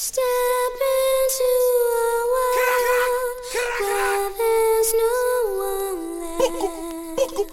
Step into a world where there's no one left.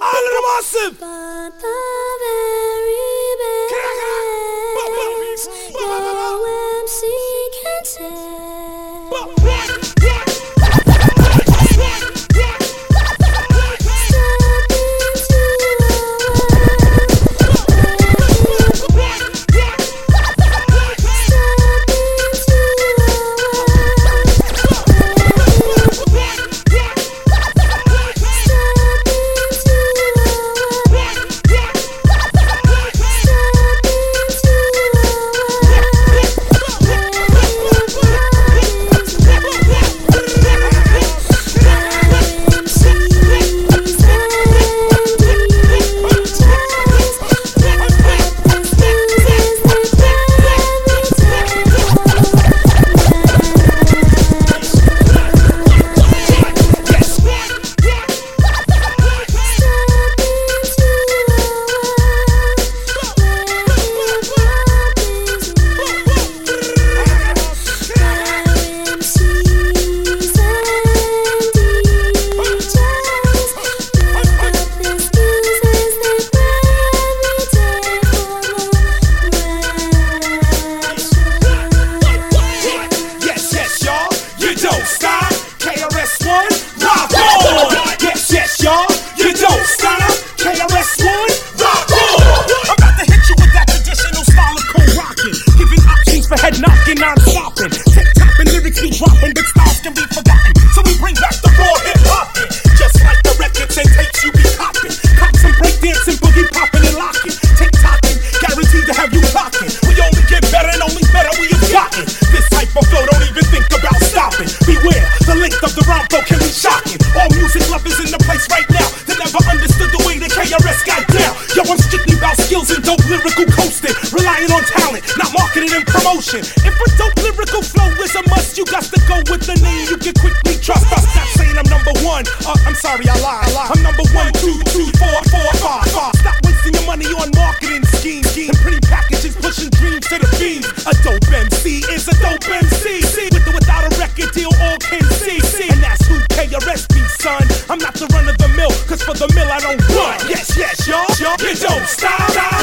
A dope MC is a dope MC. See, with or without a record deal, all can see. See, and that's who KRSB, son. I'm not the run of the mill, cause for the mill I don't run. Yes, yes, y'all, y'all, you don't stop.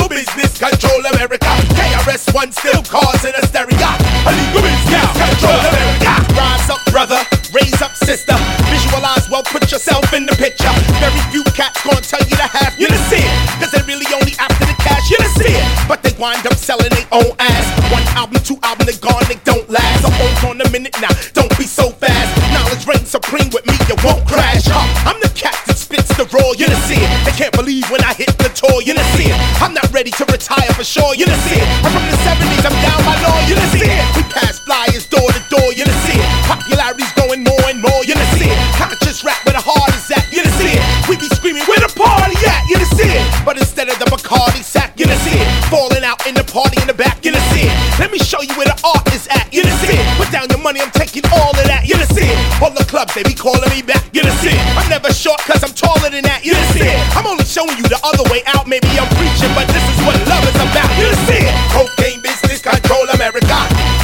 Oil business, control America. KRS One still causing hysteria. Illegal business, control America. Rise up, brother. Raise up, sister. Visualize well, put yourself in the picture. Very few cats gonna tell you to have you to see it. Cause they really only after the cash, you to see it. But they wind up selling their own ass. One album, two album, they gone, they don't last. So hold on a minute now, don't be so fast. Knowledge reigns supreme with me, you won't crash. Huh? I'm the cat that spits the raw, you to see it. They can't believe when I hit ready to retire for sure, you to see it. I'm from the 70s, I'm down by law, you to see it. We pass flyers door to door, you to see it. Popularity's growing more and more, you to see it. Conscious rap where the heart is at, you to see it. We be screaming where the party at, you to see it. But instead of the Bacardi sack, you to see it. Falling out in the party in the back, you to see it. Let me show you where the art is at, you to see it. Put down your money, I'm taking all of that, you to see it. All the clubs, they be calling me back, you to see it. I'm never short cause I'm taller than that, you to see it. I'm only showing you the other way out, maybe I'm preaching, but this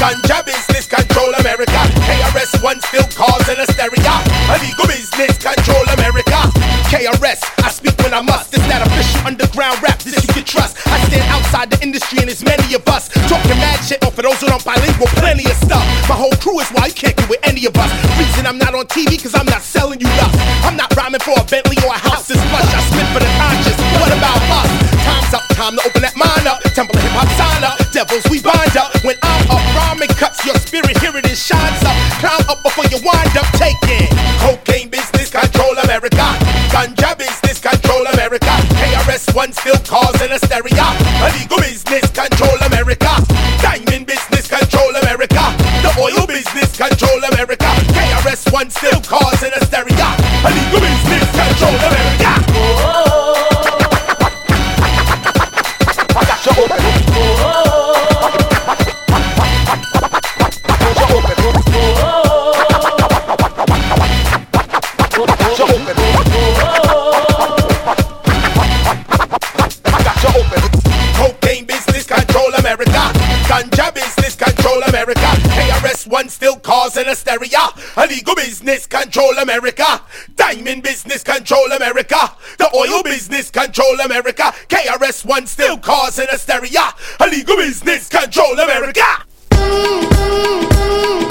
Ganja business, control America. KRS One still causing hysteria. Illegal business, control America. KRS, I speak when I must. It's that official underground rap, this you can trust. I stand outside the industry and it's many of us talking mad shit. Or for those who don't bilingual, plenty of stuff. My whole crew is why you can't get with any of us. Reason I'm not on TV, cause I'm not selling you love. I'm not rhyming for a Bentley or a house that's plush. I spit for the conscious. What about us? Time's up, time to open that mind up. Temple hip hop sign up. Devils we bind up. When I'm up, rhyming cuts your spirit, hear it and shines up. Climb up before you wind up taking. Cocaine business, control America. Ganja business, control America. KRS One still causing hysteria. Illegal business, business, control America. Diamond business, control America. The oil business, control America. KRS One still causing hysteria. Illegal business, control America. My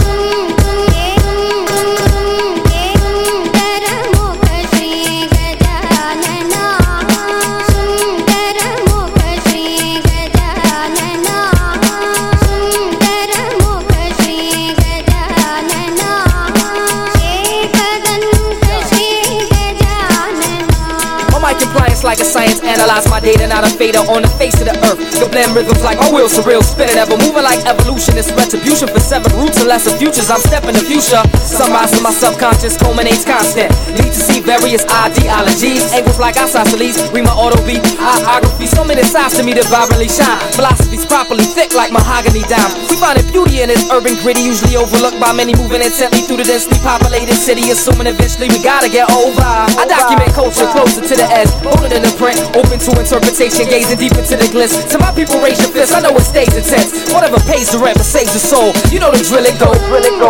analyze my data, not a fader on the face of the earth. The blend rhythms like my wheels surreal, spinning ever moving like evolution. It's retribution for severed roots and lesser futures. I'm stepping the future. Sunrise in my subconscious culminates constant. Need to see various ideologies, angles like isosceles. Read my auto beat, biography. So many sides to me that vibrantly shine. Philosophy's properly thick like mahogany down. We find beauty in this urban gritty, usually overlooked by many moving intently through the densely populated city. Assuming eventually we gotta get over. I document culture closer to the edge, bolder than the print, to interpretation, gazing deep into the glitz. To my people, raise your fists. I know it stays intense. Whatever pays the rent, but saves the soul. You know the drill it go, drill it go.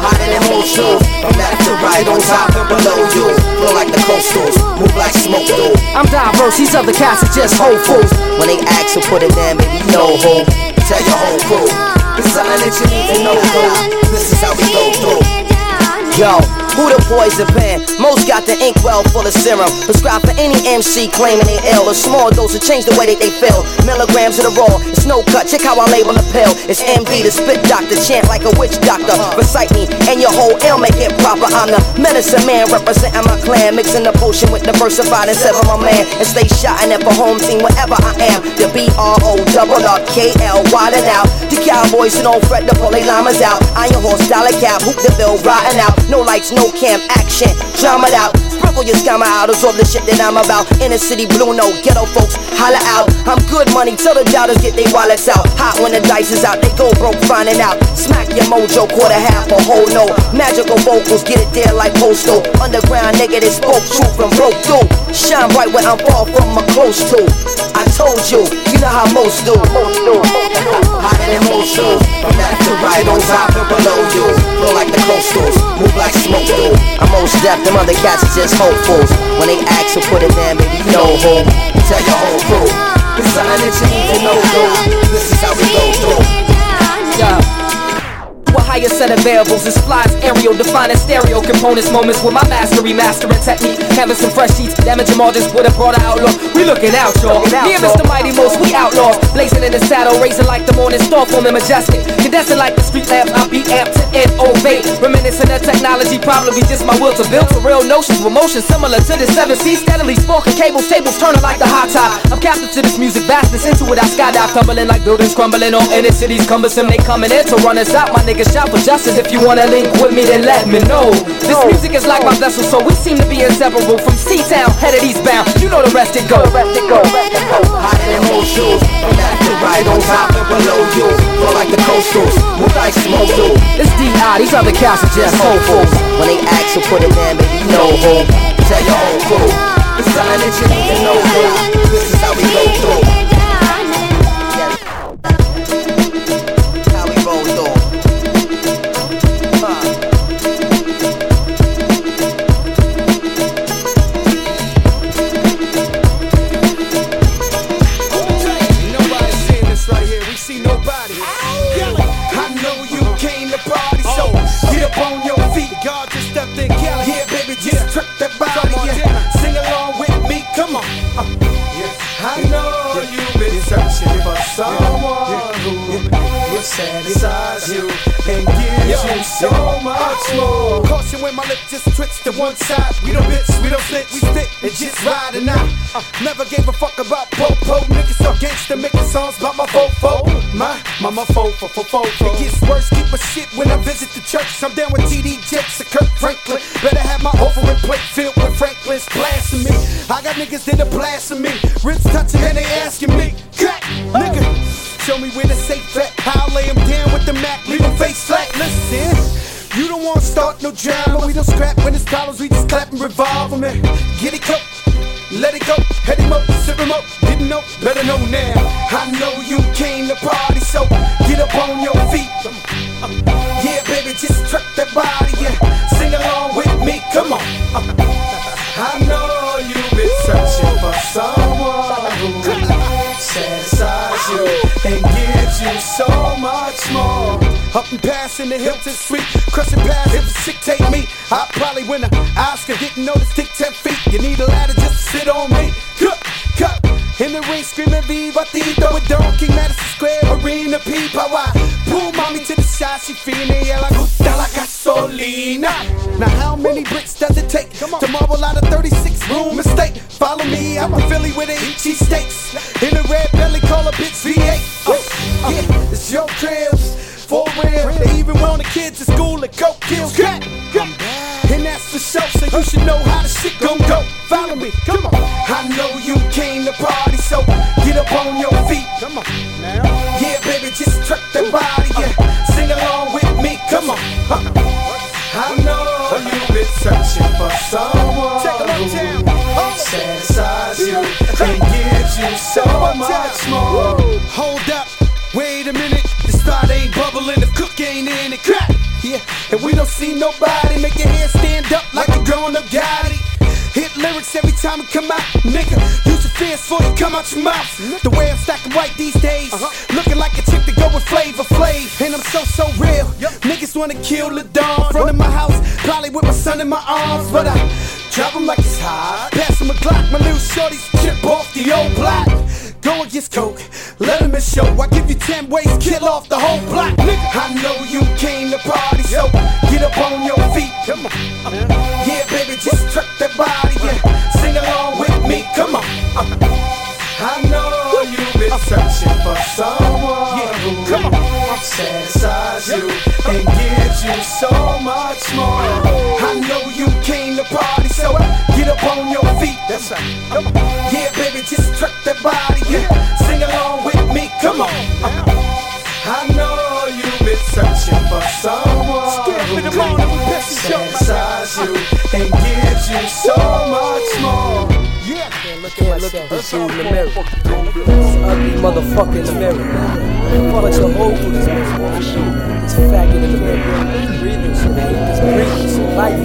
Hot and emotional, from left to right, on top and below you. Flow like the coastals, move like smoke do. I'm diverse, these other cats are just whole fools. When they ask to put it down, baby, no hope. Tell your whole crew, it's something that you need to know, though. This is how we go through. Yo, who the poison pen? Most got the ink well full of serum. Prescribed for any MC claiming they ill. A small dose to change the way that they feel. Milligrams of the raw. It's no cut. Check how I label the pill. It's MD, the spit doctor, chant like a witch doctor. Recite me, and your whole ill make it proper. I'm the medicine man representing my clan, mixing the potion with diversified and seven my man, and stay shotting it for home team wherever I am. The B R O double L, widen out. The cowboys who don't fret to pull they llamas out. Iron horse, dollar cap, hoop the bill, riding out. No lights, no camp, action, drama out. Sprinkle your scammer out, absorb the shit that I'm about. Inner city blue no ghetto folks, holla out. I'm good money, tell the doubters get their wallets out. Hot when the dice is out, they go broke finding out. Smack your mojo, quarter half a whole no. Magical vocals, get it there like postal. Underground nigga that spoke truth and broke through. Shine bright where I'm far from my close to. I told you, you know how most do. Than most do. From left to right, on top and below you. Flow like the coastals, move like smoke do. I'm most deaf, them other cats are just hopefuls. When they ask to put it down, baby, know who. Tell your whole crew. It's something that you variables, it splies aerial, defining stereo components, moments with my mastery, mastering technique. Having some fresh sheets, damaging margins with a broader outlook. We looking out, y'all. Me and Mr. Mighty Most, we outlaws. Blazing in the saddle, racing like the morning star, forming majestic. Condensing like the street lamps, I beat amp to innovate. Reminiscing of technology, probably just my will to build to real notions with motion similar to the seven seas. Steadily sparking cables, tables turning like the hot top. I'm captive to this music vastness, into it I skydive, tumbling like buildings crumbling on inner cities cumbersome. They coming in to run us out, my niggas shout for justice. If you wanna link with me, then let me know. This music is like my vessel, so we seem to be inseparable. From C-Town, headed eastbound, you know the rest it go. Rest it go. Hotter than most shoes. From left to right, on top and below you. Flow like the coastals, move like smoke do. It's D.I., these other cats are just hopefuls. When they ask to put it down, baby, you know who. Tell your whole crew. It's something that you need to know, dude. This is how we go through. Satisfy you and give you so much more. Caution when my lip just twitch to one side. We don't bitch, we don't snitch, we stick and just riding out. Uh, never gave a fuck about po-po. Niggas so gangster making songs about my fofo. My mama fofo, fofo. It gets worse, keep a shit when I visit the church. I'm down with TD Jakes and Kirk Franklin. Better have my offering plate filled with Franklin's blasting me. I got niggas that are blasting me. Ribs touching and they asking me, crack, nigga. Show me where the safe at. I'll lay 'em down with the Mac, Leave 'em face flat. Listen. You don't wanna start no drama. We don't scrap when it's problems. We just clap and revolve 'em and get it cooked. Let it go, head him up, sip him up. Didn't know, better know now. I know you came to party, so get up on your feet. Yeah, baby, just truck that body, yeah. Sing along with me, come on. I know you've been searching for someone who satisfies you much more. Up and passing the Hilton Suite, crushing past if sick take me. I probably win an Oscar, didn't know this take 10 feet. You need a ladder just to sit on me. Cut, cut. In the ring screaming Viva Tito with Don King Madison Square Arena people. I pull mommy to the side, she feeling yeah, like gusta la gasolina. Now how many bricks does it take to marble out a 36 room estate? Follow me, I'm a Philly with a cheese steaks. In a red belly, call a bitch V8. Yeah, it's your cribs. For real, they even want the kids in school to go kill cat. And that's for sure, so you should know how the shit gon' go. Follow me, come on. I know you came to party, so get up on your feet. Come on, now. Yeah, baby, just truck that body, yeah. Sing along with me, come on. Huh. I know you've been searching for someone who satisfies you and gives you so much more. Hold And we don't see nobody make your hair stand up like a grown up guy. Hit lyrics every time we come out, nigga. Use your fist for you come out your mouth. The way I'm stacking white these days, uh-huh. looking like a chick to go with Flavor Flav. And I'm so so real. Niggas wanna kill the dawn. Front of my house, probably with my son in my arms, but I drop him like it's hot. Pass him a Glock, my little shorties chip off the old block. Go against coke, let him show. I give you ten ways, kill off the whole block. Nigga, I know you came to party, so get up on your feet. Come on. Yeah, baby, just truck that body. Yeah. Sing along with me, come on. Uh-huh. I know you've been searching for someone yeah, who come on. satisfies you and gives you so much more. Oh. I know you came to party, so get up on your feet. That's right. Uh-huh. Yeah, baby, just truck that body. Yeah. Sing along with me, come on. I know you've been searching for someone who satisfies you and gives you so much more. Yeah, look at this dude in the mirror. This ugly motherfucker in the mirror. Bunch of holes in this faggot in the mirror. Breathing shit, breathing shit, life.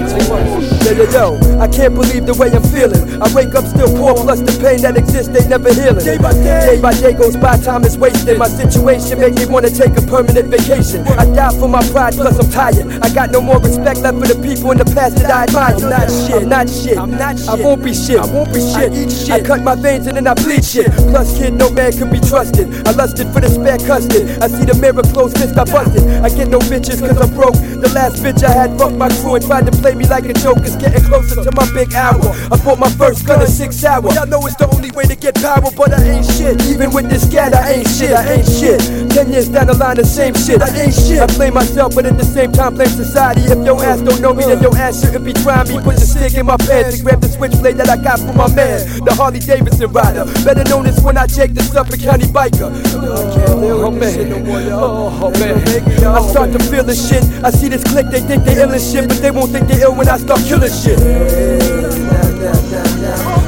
Yo, yo, yo, I can't believe the way I'm feeling. I wake up still poor, plus the pain that exists, they never healing. Day by day, day by day goes by, time is wasted. My situation make me wanna take a permanent vacation. I die for my pride, plus I'm tired. I got no more respect left for the people in the past that I admire. I'm not shit, I'm not shit. I'm not shit. I won't be shit. I won't be shit. I eat shit. Cut my veins and then I bleed shit. Plus, kid, no man can be trusted. I lusted for the spare custard. I see the mirror close, fist I busted. I get no bitches cause I'm broke. The last bitch I had fucked my crew and tried to play me like a joke It's getting closer to my big hour. I bought my first gun at six hour. Y'all know it's the only way to get power, but I ain't shit. Even with this gat, I ain't shit. I ain't shit. Ten years down the line, the same shit. I ain't shit. I blame myself, but at the same time blame society. If your ass don't know me, then your ass shouldn't be trying me. Put the stick in my pants and grab the switchblade that I got from my man, the Harley Davidson rider. Better known as when I Jake the Suffolk County biker. Oh man, oh man. I start to feel the shit. I see this click, they think they ill and shit, but they won't think they ill when I start killing shit.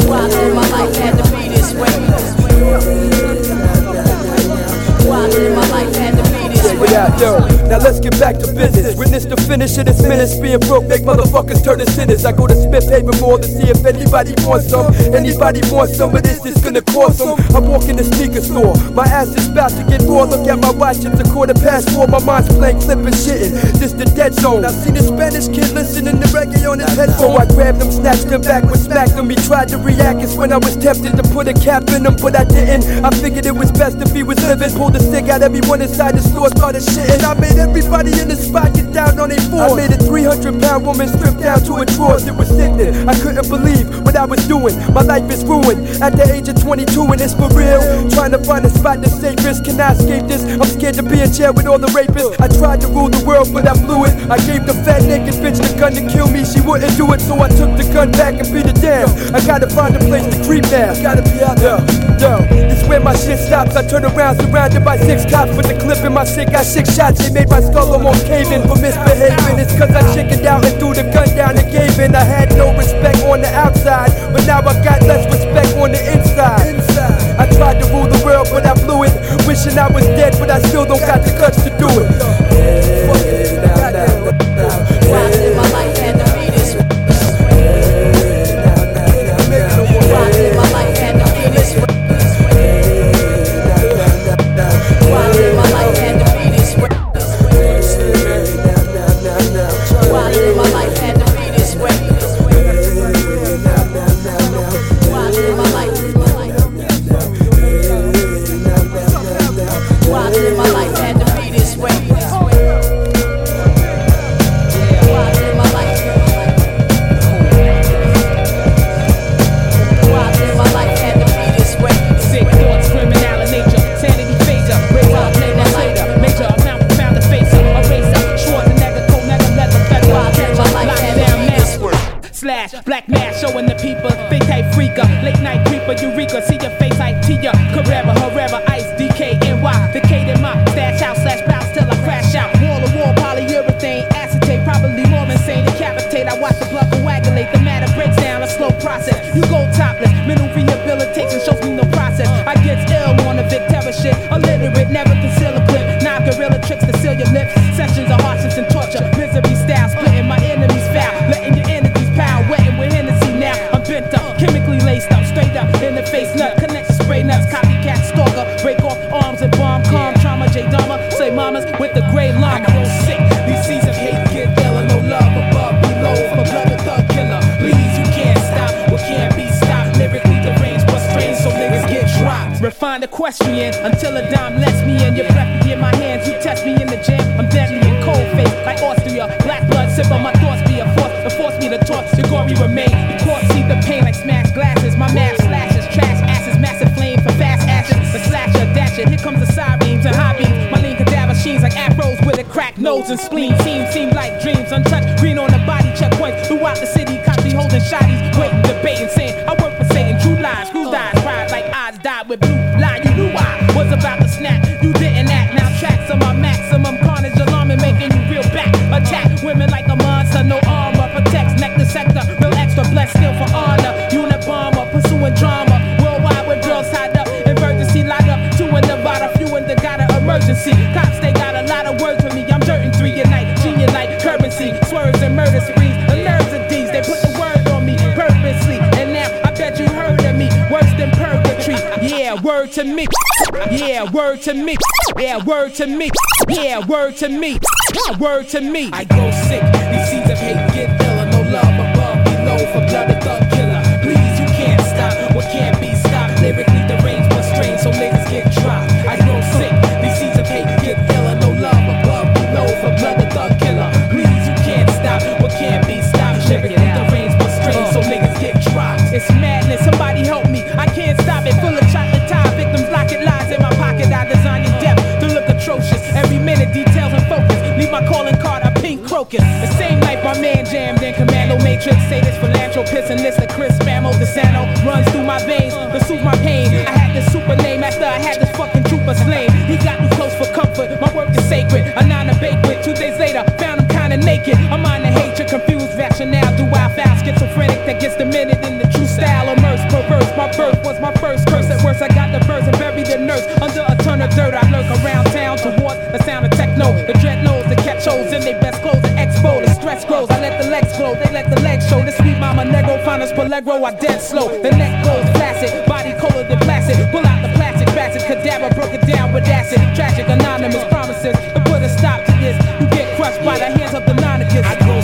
Why live my life had to be this way? Why live my life had to be this way? Yeah, yo. Now let's get back to business. Witness the finish of this menace. Being broke, make motherfuckers turn to sinners. I go to Smith Haven more to see if anybody wants some. Anybody wants some of this, it's gonna cost them. I walk in the sneaker store. My ass is about to get raw. Look at my watch, it's a quarter past four. My mind's playing, flipping, shitting. This the dead zone. I see the Spanish kid listening to reggae on his headphone. So I grabbed them, snatched them back, with smacked them. He tried to react. It's when I was tempted to put a cap in him, but I didn't. I figured it was best if he was living. Pulled the stick out, everyone inside the store started shitting. I made Everybody in the spot get down on their fours. I made a 300 pound woman strip down to her drawers. It was sickening. I couldn't believe what I was doing. My life is ruined at the age of 22, and it's for real. Trying to find a spot to save risk. Can I escape this? I'm scared to be in jail with all the rapists. I tried to rule the world, but I blew it. I gave the fat naked bitch the gun to kill me. She wouldn't do it, so I took the gun back and beat it down. I gotta find a place to creep now. Gotta be out there. Yo, this where my shit stops. I turn around, surrounded by six cops with the clip in my shit. Got six shots. They made my skull almost caving for misbehaving. It's cause I chickened out and threw the gun down and gave in. I had no respect on the outside, but now I got less respect on the inside. I tried to rule the world, but I blew it. Wishing I was dead, but I still don't got the guts to do it. Word to me. Yeah, word to me. Yeah, word to me. Yeah, word to me. Word to me. I go sick. These seeds of hate get iller. No love above, below for blood Matrix. Say this philanthropist and of Chris Famo DeSanto runs through my veins to soothe my pain. I had this super name after I had this fucking trooper slain. He got me close for comfort. My work is sacred. A nine to banquet. Two days later, found him kinda naked. I'm on the hatred, confused rationale. Do I foul schizophrenic that gets demented in the true style? Immersed, perverse. My birth was my first curse. At worst, I got the verse and buried the nurse under a ton of dirt. I lurk around town towards the sound of techno. The dreadnoughts, the catch holes in their best clothes. The expo, grows. I let the legs glow, they let the legs show. The sweet mama negro, find us pelegro. I dead slow. The neck goes flaccid, body colder than plastic. Pull out the plastic bastard, cadaver broke it down with acid. Tragic, anonymous promises to put a stop to this. You get crushed by the hands of the Ninicus.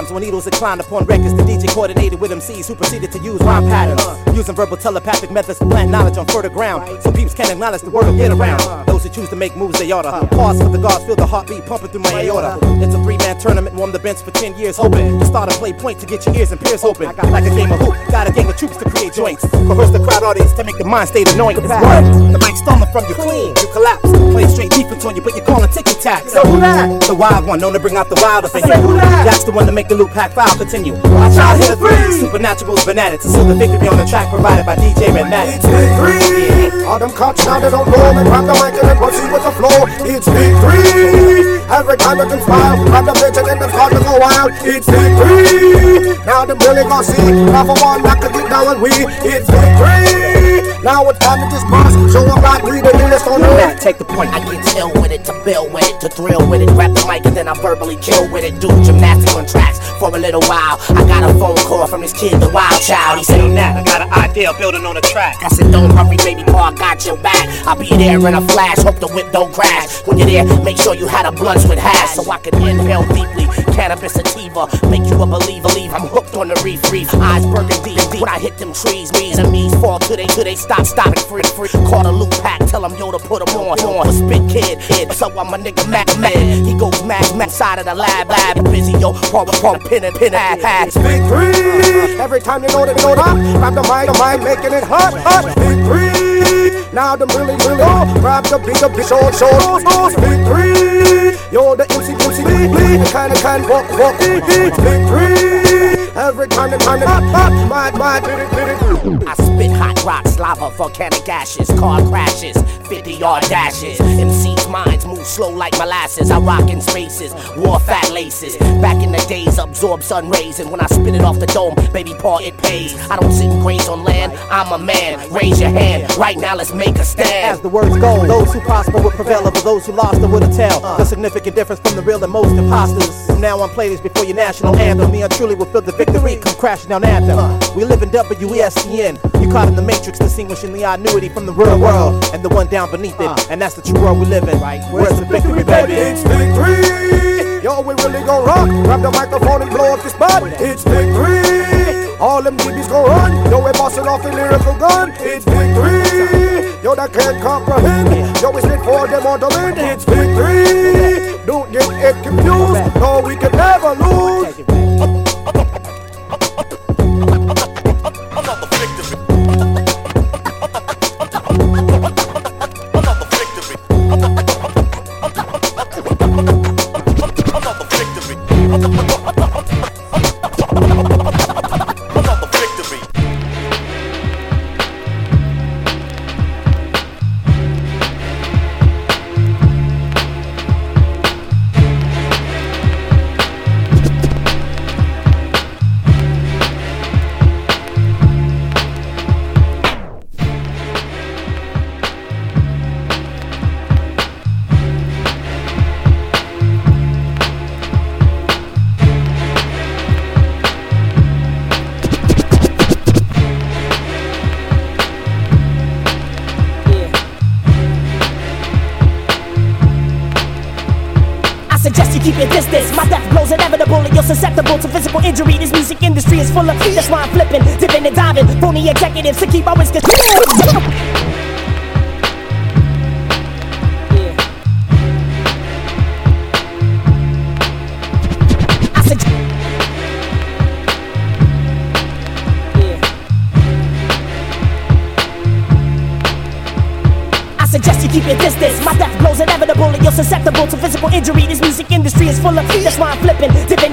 Times when needles inclined upon records. The DJ coordinated with MCs who proceeded to use rhyme patterns. Uh. Using verbal telepathic methods to plant knowledge on fertile ground. So peeps can acknowledge the word get around. Uh. Those who choose to make moves, they oughta. Pause for the gods, feel the heartbeat pumping through my aorta. Uh. It's a tournament and warm the bench for 10 years, hoping to start a play point to get your ears and peers open. I got like a game of hoop, got a gang of troops to create joints. Rehearse the crowd audience to make the mind state annoying. It's? The mic stolen from you clean, you collapse. Play straight defense on you, but you're calling ticky tack. So who that? The wild one, known to bring out the wild up in you. Who that? That's the one to make the loop pack foul continue. Watch out, hit three. Supernatural's bananas to seal the victory on the track provided by DJ Redman. It's victory. All them cops now they don't know me. Grab the mic and then proceed with the flow. It's victory. Every time you can smile, grab the bitch and then the start to go wild. It's victory. Now them really gonna see. Now for one, I can get down and we. It's victory. Now it's time to just boss. Show them like we the illest on Mac, earth. take the point. I get ill with it, to build with it, to thrill with it. Grab the mic and then I verbally kill with it. Do gymnastics on tracks for a little while. I got a phone call from this kid, the wild child. He said, Now I got an idea building on a track. I said, don't hurry, baby boy, I got your back. I'll be there in a flash, hope the whip don't crash. When you're there, make sure you had a blunt with hash so I can inhale deeply. Cannabis sativa, make you a believer. Leave, I'm hooked on the reef, reef. Eyes burgundy when I hit them trees. Me enemies fall till they, till they stop, stop it free, free. Call a loop pack, tell them yo to put them on, on. A spit kid, kid. So I'm a nigga Mac, man. He goes Mac, Mac, side of the lab, lab. Busy, yo, pump, pump, pin and pin, hat, hat. It's victory. Every time you know that you know that, grab the mic, the mic, making it hot, hot. Victory. Now them really, really, oh, grab the big, the big, short, short, short. Victory. Yo, the MC, MC, the kind of, kind, walk, walk. It's victory. Every time, time, the hot, hot, mad, mad. I spit hot rocks, lava, volcanic ashes, car crashes, 50 yard dashes. MC's minds move slow like molasses. I rock in spaces, wore fat laces. Back in the days, absorb sun rays, and when I spit it off the dome, baby paw, it pays. I don't sit and graze on land, I'm a man. Raise your hand, right now let's make a stand. As the words go, those who prosper will prevail over those who lost are with a tell. The significant difference from the real and most imposters. From now on, play this before your national anthem. Me and truly will feel the victory come crashing down anthem. We live in WESPN. You caught in the matrix, distinguishing the annuity from the real world and the one down beneath it. And that's the true world we live in. Right? Where's the victory, baby? It's victory. Yo, we really gon' rock. Grab the microphone and blow up the spot. It's victory. All them DBs gon' run. Yo, we bustin' off a lyrical gun. It's victory. Yo, that can't comprehend. Yo, we spit for them on the wind. It's victory. Don't get it confused. No, we can never lose. Executives to keep our whiskers. I suggest. I suggest you keep your distance. My death blows inevitable and you're susceptible to physical injury. This music industry is full of that's why I'm flipping, dipping.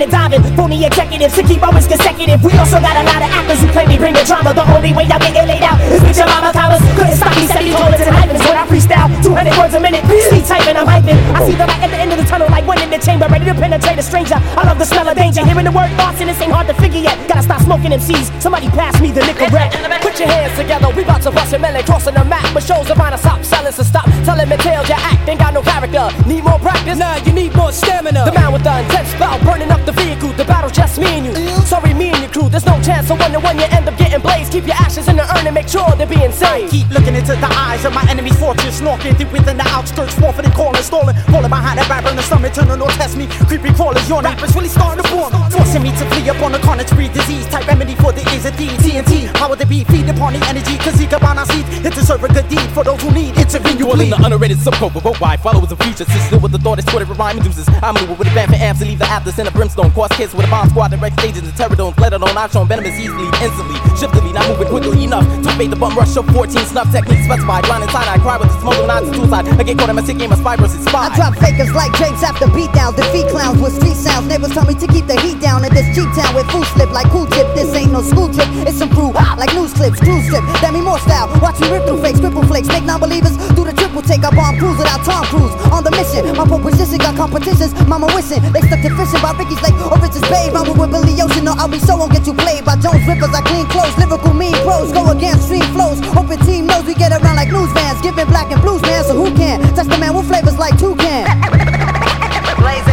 Phony executives to keep always consecutive. We also got a lot of actors who claim they bring the drama. The only way y'all get laid out is with your mama cowards. Couldn't stop me, semi toilets and hyphens when I freestyle. 200 words a minute, speed typing, I'm hyping. I see the light at the end of the tunnel like one in the chamber, ready to penetrate a stranger. I love the smell of danger. Hearing the word and this ain't hard to figure yet. Gotta stop smoking MCs. Somebody pass me the red. Put your hands together, we about to bust a melon, crossing the map. But shows are around to stop selling, so stop telling me tales. Your act ain't got no character. Need more practice? Nah, you need more stamina. The man with the intense spell, burning up the vehicle. The just me and you. Sorry, me and your crew. There's no chance. So one to one, you end up getting blazed. Keep your ashes in the urn and make sure they're being saved. Keep looking into the eyes of my enemy's fortress, snorking deep within the outskirts, forfeiting, calling, stolen, falling behind that rapper in the stomach, turning or test me. Creepy crawlers, your rappers really starting to form, forcing me to flee upon the carnage, breed disease, type remedy for the A's and D's. TNT, power to be, feed upon the energy, cause he can bound our seeds, hit to serve a good deed for those who need. Intervene, you You all in the underrated subculture, but why? Followers of future, sister with the thought it's Twitter with rhyme induces. I'm moving with a band for amps to leave the Atlas in a brimstone. Course kids with a bomb squad, direct stages and terrordomes. Let it on, I've shown venomous easily, instantly, shiftily, not moving quickly enough to evade the bum rush of 14 snuff techniques specified. Blind and side, I cry with the smoke when I'm two side. I get caught in my sick game of spy versus spy. I drop fakers like James after beatdowns. Defeat clowns with street sounds. Neighbors tell me to keep the heat down in this cheap town with food slip like cool tip. This ain't no school trip. It's some brew like news clips, cruise strip. Demi Moore style. Watch me rip through fakes, cripple flakes. Make non-believers do the triple take. I bomb cruise without Tom Cruise. On the mission, my proposition got competitions. Mama wishing they stuck to fishing by Ricky's Lake or Richards Bay. Rhyme with Billy Ocean. No, I'll be so won't get you played by Jones Rippers. I clean clothes, lyrical mean pros. Go against stream flows. Hoping team knows we get around like news vans. Giving black and blues, man. So who can touch the man with flavors like the maze.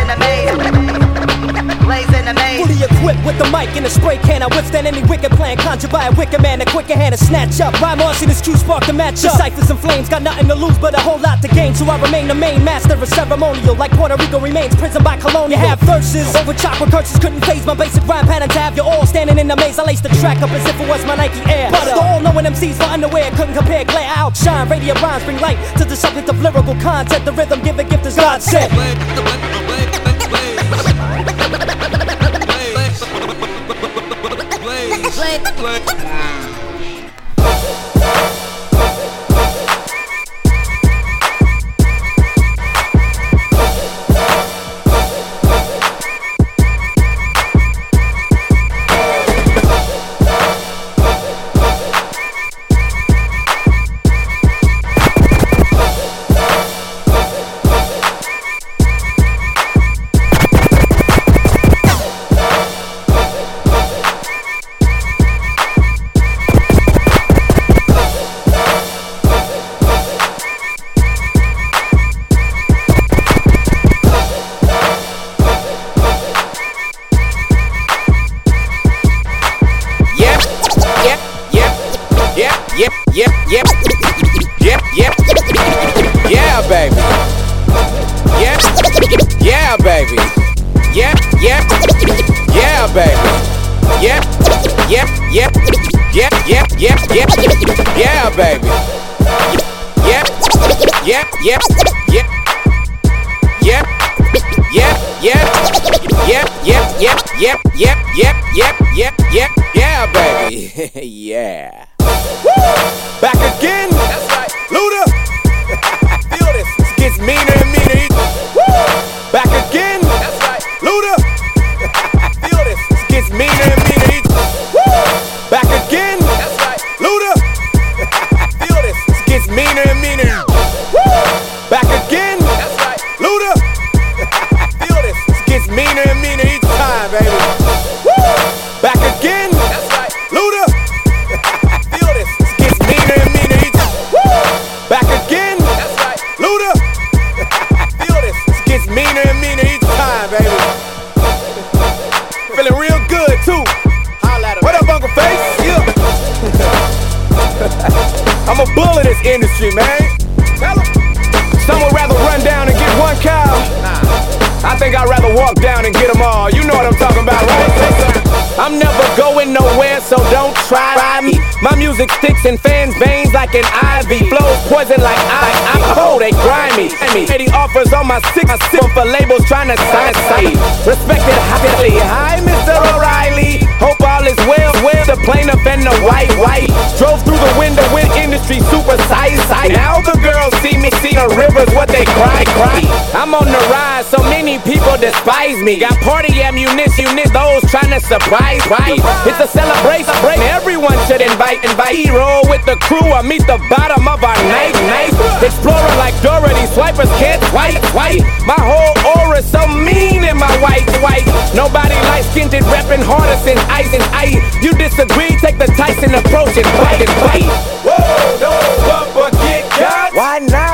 The maze. Fully equipped with the mic and a spray can. I withstand any wicked plan. Conjured by a wicked man. A quicker hand to snatch up. Rhyme arson is true spark to match up. Ciphers and flames. Got nothing to lose but a whole lot to gain. So I remain the main master of ceremonial. Like Puerto Rico remains prison by colonial. You have verses over chakra curses. Couldn't phase my basic rhyme pattern to have you all standing in the maze. I lace the track up as if it was my Nike Air. But the all knowing MCs for underwear. Couldn't compare. Glare outshine. Radiant rhymes bring light to the subject of lyrical content. The rhythm give a gift as God said. Play, play, play, play, play, play, play. What they cry, cry. I'm on the rise, so many people despise me. Got party ammunition, those trying to surprise, right? It's a celebration. Everyone should invite, invite. Roll with the crew, I meet the bottom of our night, night. Explorer like Dorothy, swipers can't swipe, swipe. My whole aura so mean in my white, white. Nobody light skinned reppin' harder than ice and ice. You disagree, take the Tyson approach and fight and bite. Whoa, no bumper get cut. Why not,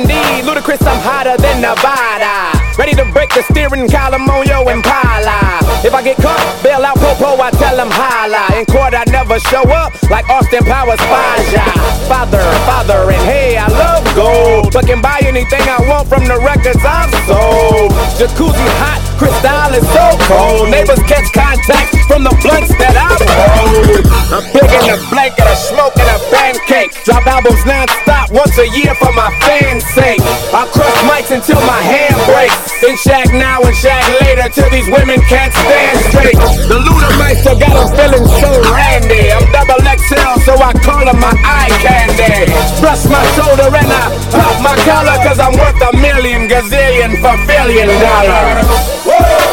me Ludacris, I'm hotter than Nevada. Ready to break the steering column on your Impala. If I get caught, bail out Popo, I tell him holla. In court, I never show up like Austin Powers Faja. Father, father, and hey, I love gold. But can buy anything I want from the records I've sold. Jacuzzi hot, Cristal is so cold. Neighbors catch contact from the blunts that I roll. I'm big in the blanket, a smoke and a pancake. Drop albums non-stop once a year for my fans' sake. I crush mics until my hand breaks. Then shag now and shag later till these women can't stand straight. The Ludameister got them feeling so randy. I'm double XL, so I call him my eye candy. Brush my shoulder and I pop my collar, cause I'm worth a million gazillion for billion dollars. Whoa,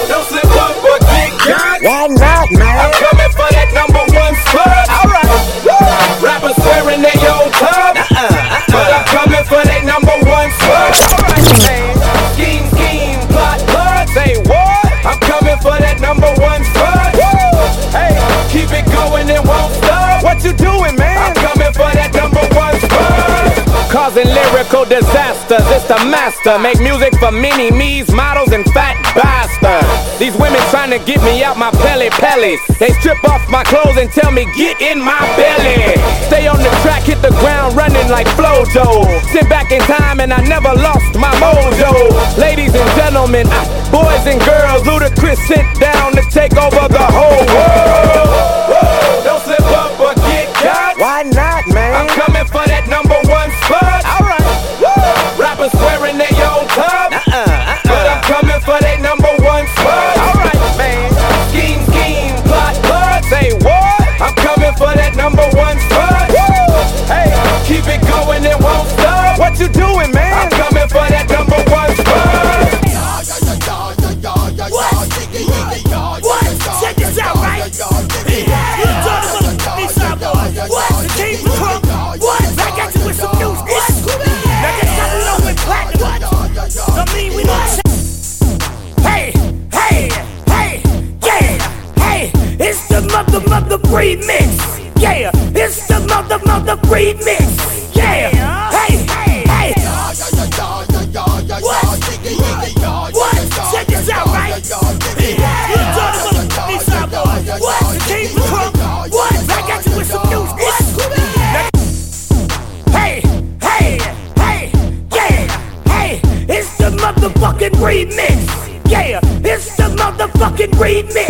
doing, man? I'm coming for that number one spot. Causing lyrical disasters, it's the master. Make music for mini me's, models, and fat bastards. These women trying to get me out my pelly pellies. They strip off my clothes and tell me, get in my belly. Stay on the track, hit the ground running like Flojo. Sit back in time and I never lost my mojo. Ladies and gentlemen, ah, boys and girls, Ludacris sit down to take over the whole world. Whoa, motherfucking remix.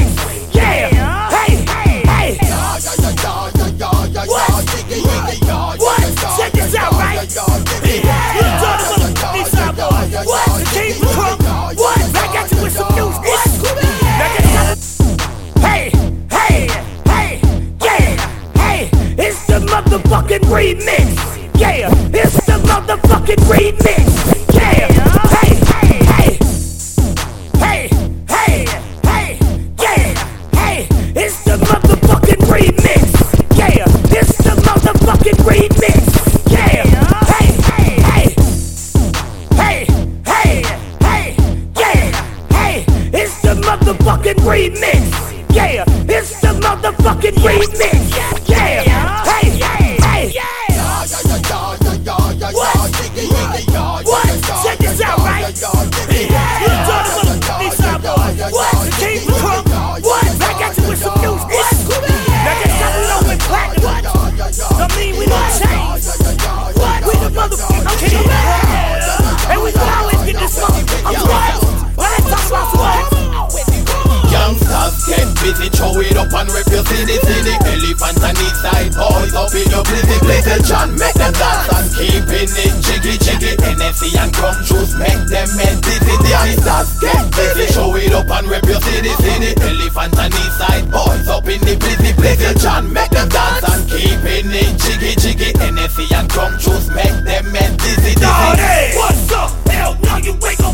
Side boys up in your blizzy, blizzy. John make them dance and keeping it jiggy, jiggy. Hennessy and crumb juice make them men dizzy, dizzy. Youngsters get busy, throw it up and rip your city, city. Elephant and east side boys up in the blizzy, blizzy. John make them dance and keeping it jiggy, jiggy. Hennessy and crumb juice make them men dizzy, dizzy. What's up? Hell no, you ain't gon'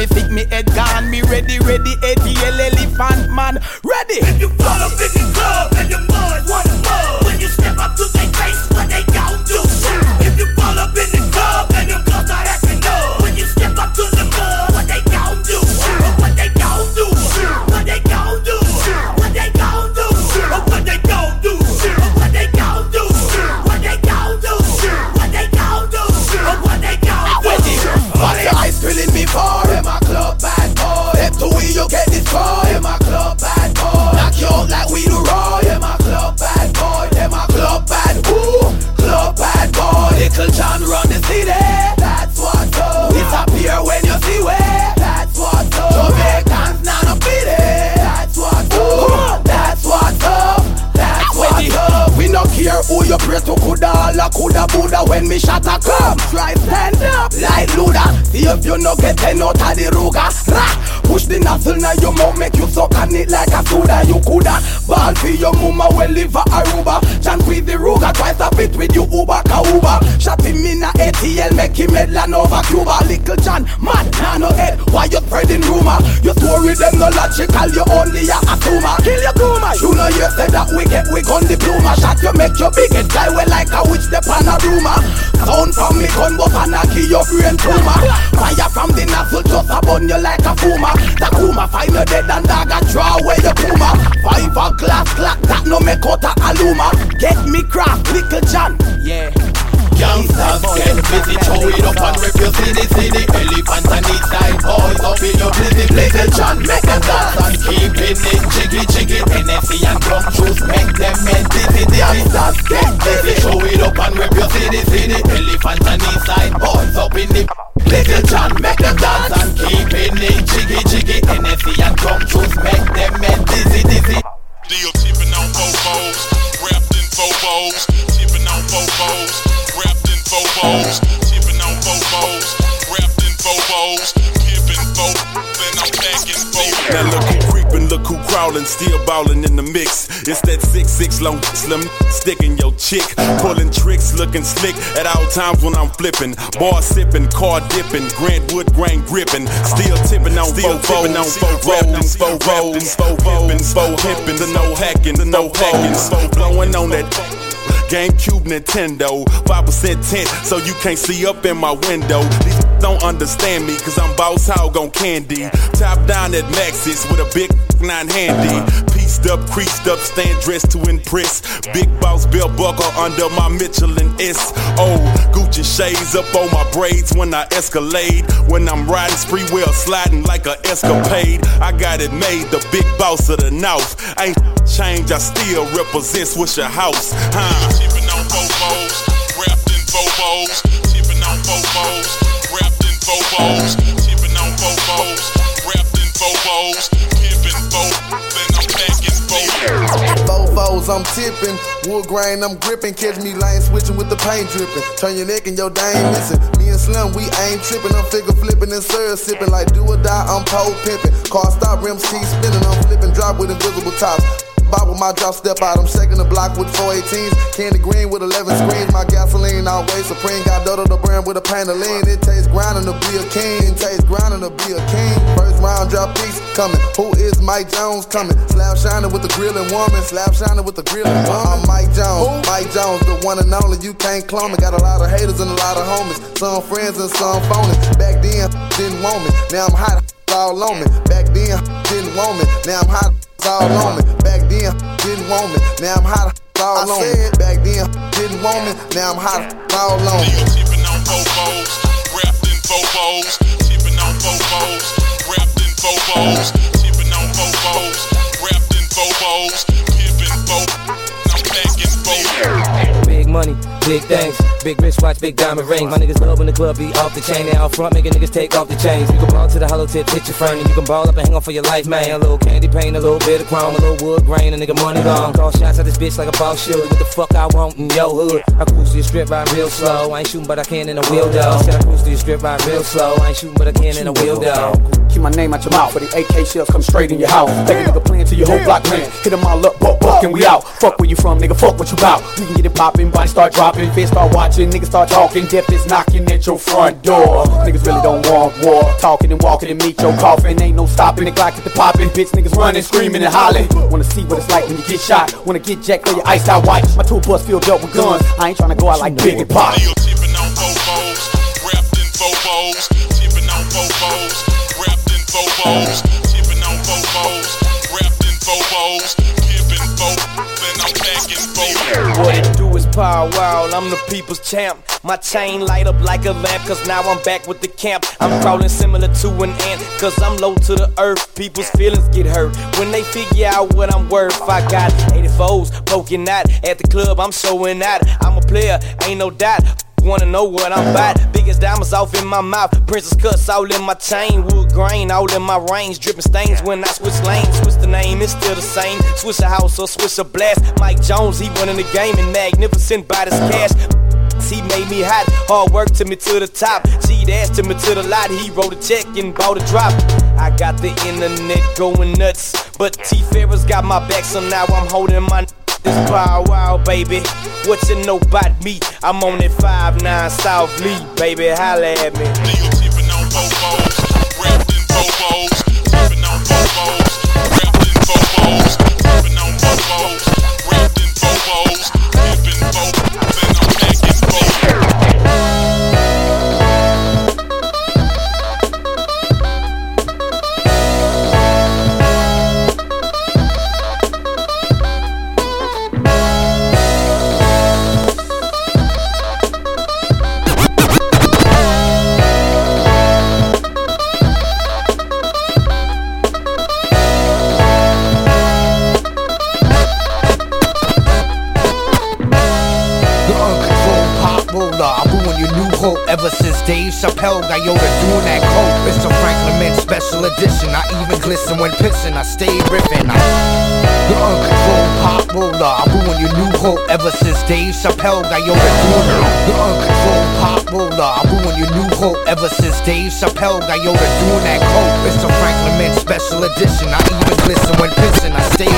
Me think me head gone. Me ready, ready, ATL ten out the ruga. Rah! Push the nozzle now your mouth make you suck on it like a soda You coulda. Ball for your mama when live a Aruba. John with the ruga twice a bit with you Uber ka Uber Shot him in a ATL make him headland over Cuba. Lil Jon man nah no head. Why you spreading rumor? You story them no logical you only a assumer Kill your tumor You know you said that we get we gun diploma. Shot you make your big head fly well like a witch the panaruma Sound from me gun I kill your brain tumor. Fire from the nozzle just a burn you like a fuma Takuma find you dead and dog a draw away your puma. Five a glass clock that no make out a aluma Get me craft Lil Jon. Yeah Youngsters get busy, throw it up and rip your city, city Elephant and each side boys up in your blizzy, blizzy John, make them dance and keeping it. Jiggy, jiggy Hennessy and plum juice, make them men dizzy, dizzy Youngsters get busy, throw it up and rip your city, city Elephant and each side boys up in the Lil Jon, make them dance and keeping it. Jiggy, jiggy Hennessy and plum juice, make them men dizzy, dizzy Deal tipping on Bobos, wrapped in Bobos, tipping on Bobos, Bobos, tipping on Bobos, wrapped in Bobos, pimping Bobos, then I'm packing Bobos. Now look who creeping, look who crawling, still ballin' in the mix. It's that six six long slim sticking your chick, pulling tricks, looking slick at all times when I'm flipping. Bar sipping, car dipping, Grant Wood grain gripping, still tipping on still tipping on wrapped in faux rolls, faux pimping, faux hipping, the no hacking, the no packing, blowing on that. GameCube Nintendo, 5% tint, so you can't see up in my window. These don't understand me, cause I'm boss hog on candy. Top down at Maxis with a big nine handy. Pieced up, creased up, stand dressed to impress. Big boss belt buckle under my Michelin S. Oh, Gucci shades up on my braids when I escalade. When I'm riding spree wheel, sliding like a escapade. I got it made, the big boss of the north. Ain't change, I still represent Swishahouse. Huh? Tipping on Bobos, wrapped in Bobos, tipping on Bobos, Bobos, tipping on Bobos, wrapped in Bobos, pimping Bobos, then I'm packing Bobos. Fofos, I'm tipping. Wood grain, I'm gripping. Catch me lane switching with the paint dripping. Turn your neck and your dame missing. Me and Slim, we ain't tripping. I'm figure flipping and syrup sipping. Like do or die, I'm pole pimping. Car stop, rims keep spinning. I'm flipping drop with invisible tops. Bop with my drop step out. I'm shaking the block with 418s. Candy green with 11 screens. My gasoline always supreme. Got Dodo the brand with a pan of lean. It tastes grinding to be a king. It tastes grinding to be a king. First round drop piece coming. Who is Mike Jones coming? Slap shining with the grilling woman. Slap shining with the grilling woman. I'm Mike Jones. Mike Jones, the one and only. You can't clone me. Got a lot of haters and a lot of homies. Some friends and some phony. Back then, didn't want me. Now I'm hot all on me. Back then, didn't want me. Now I'm hot all on me. Back then, didn't want me. Now I'm hot all on me. Back then, didn't want me. Now I'm hot all on me. Tipping on Bobos, wrapped in Bobos, tipping on Bobos, wrapped in Bobos, tipping on Bobos, wrapped in Bobos, pimping Bobos. I'm packing Bobos. Money, big things. Big wrist watch, big diamond ring. My niggas love when the club be off the chain. They out front making niggas take off the chains. You can ball to the hollow tip, hit your frame. And you can ball up and hang on for your life, man. A little candy paint, a little bit of chrome, a little wood grain, a nigga money gone. Call shots at this bitch like a boss shooter. What the fuck I want in your hood? I cruise to your strip ride real slow. I ain't shooting, but I can in a wheel though. Said I cruise to your strip ride real slow. I ain't shooting, but I can in a wheel though. Keep my name out your mouth, for the AK shells come straight in your house. Take a nigga plan to your whole block man. Hit them all up, buck, buck, and we out. Fuck where you from, nigga, fuck what you bout. We can get it poppin', body start dropping, fist start watching, niggas start talking, death is knocking at your front door. Niggas really don't want war. Talking and walking and meet your coffin. Ain't no stopping the Glock at the popping. Bitch, niggas running, screaming and hollering. Wanna see what it's like when you get shot. Wanna get jacked for your ice out white. My tool bus filled up with guns. I ain't tryna go out like Big and Pop. Tipping on Bobos, wrapped in Bobos, tipping on Bobos, wrapped in Bobos, tipping on Bobos, wrapped in Bobos, pimping Bobos, then I'm packing Bobos. What it do Paul Wall, I'm the people's champ. My chain light up like a lamp, cause now I'm back with the camp. I'm crawling similar to an ant, cause I'm low to the earth. People's feelings get hurt when they figure out what I'm worth. I got 84s poking out at the club, I'm showing out. I'm a player, ain't no doubt. Wanna know what I'm about? Biggest diamonds off in my mouth, princess cuts all in my chain, wood grain all in my range, dripping stains when I switch lanes. Switch the name, it's still the same. Switch a house or switch a blast. Mike Jones, he running the game and magnificent by this cash. He made me hot, hard work took me to the top. Cheat ass took me to the lot. He wrote a check and bought a drop. I got the internet going nuts, but T Farris got my back, so now I'm holding my. This Paul Wall, baby. What you know about me? I'm on that 5-9 South Lee, baby. Holla at me. On Bobos, on Bobos, Bobos, Bobos, hope ever since Dave Chappelle got Yoda doing that coke. It's a Franklin Mint special edition. I even glisten when pissing. I stay riffing. I... The uncontrolled pop roller. I ruin your new hope ever since Dave Chappelle got Yoda doing. The uncontrolled pop roller. I ruin your new hope ever since Dave Chappelle got Yoda doing that coke. It's a Franklin Mint special edition. I even glisten when pissing. I stay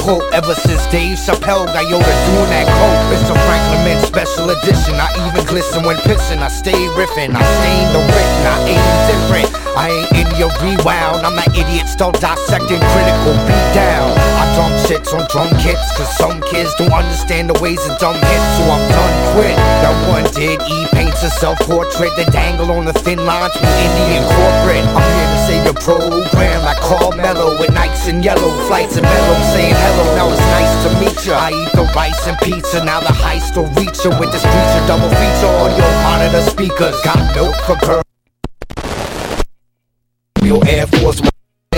hope ever since Dave Chappelle got Yoda doing that coke. A Franklin Mint special edition. I even glisten when pissing. I stay riffing. I stain the written. I aim different. I ain't in your rewound. I'm that idiot still dissecting critical beat down. I dump shits on drum kits. Cause some kids don't understand the ways of dumb hits. So I'm done quit. That one did E a self portrait that dangle on the thin lines with Indian corporate. I'm here to save your program like Carmelo with nights in yellow, flights and mellow, saying hello. Now it's nice to meet ya. I eat the rice and pizza. Now the heist will reach ya with this feature, double feature on your monitor speakers. Got milk for girls. Your Air Force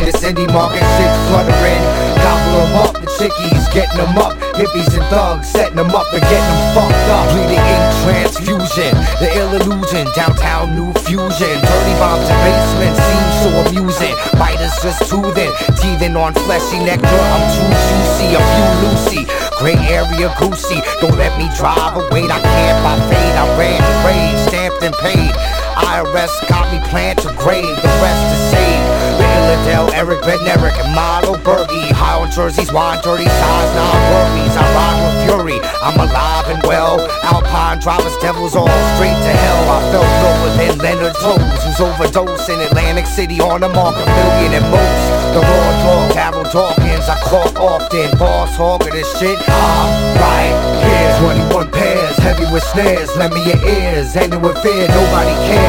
in this indie market shit fluttering. Gobble them up, the chickies getting them up. Hippies and thugs setting them up and getting them fucked up. Bleeding ink transfusion, the ill illusion. Downtown new fusion. Dirty bombs and basements seem so amusing. Biters just toothing, teething on fleshy nectar. I'm too juicy, a few Lucy. Gray area goosey. Don't let me drive away. I can't by fade. I ran, prayed, stamped and paid. IRS got me planned to grave, the rest to save. Little Adele, Eric Ben Eric, and Milo Bergie. High on jerseys, wine dirty size, non worries. I ride with fury, I'm alive and well. Alpine drivers, devils all straight to hell. I felt lower than Leonard Toes, who's overdosed in Atlantic City on a mark a million and most. The raw dog, Carol Dawkins, I caught often. Boss hog of this shit, I'm right here. 21 pairs, heavy with snares. Lend me your ears, ending with fear, nobody cares.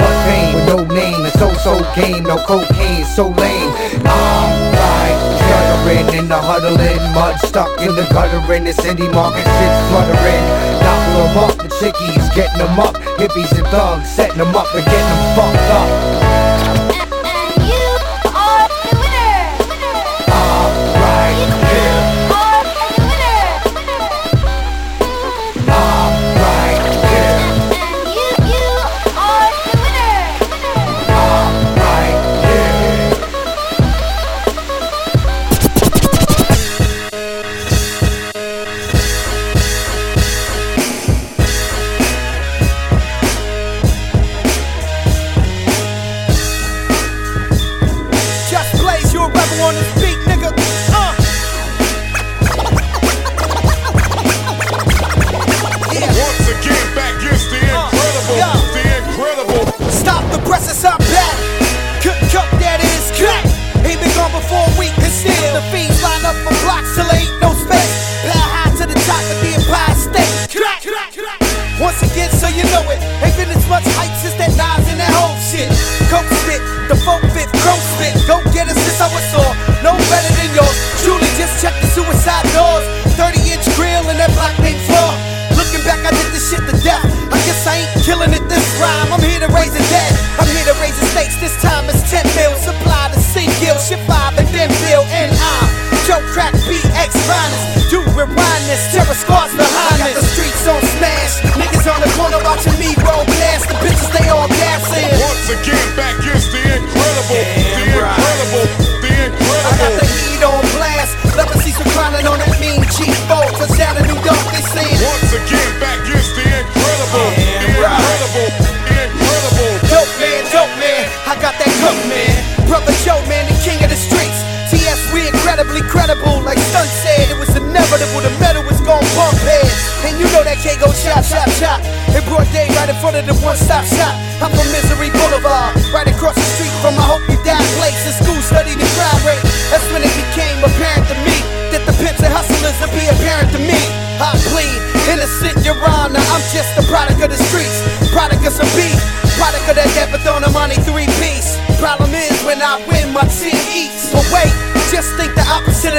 What fame with no name, it's so-so game, no cocaine, so lame. I'm right, shuddering in the huddling, mud stuck in the gutter in the city market, shit fluttering. Gobble them up, the chickies getting them up, hippies and thugs setting them up and getting them fucked up. everyone is chop, chop, chop. In broad day, right in front of the one stop shop. I'm from Misery Boulevard, right across the street from I Hope You Die place. In school, studied the crime rate. That's when it became apparent to me that the pimps and hustlers would be apparent to me. I plead, innocent, your honor. I'm just a product of the streets, product of some beef, product of that Depathona money three piece. Problem is when I win, my team eats. But wait, just think the opposite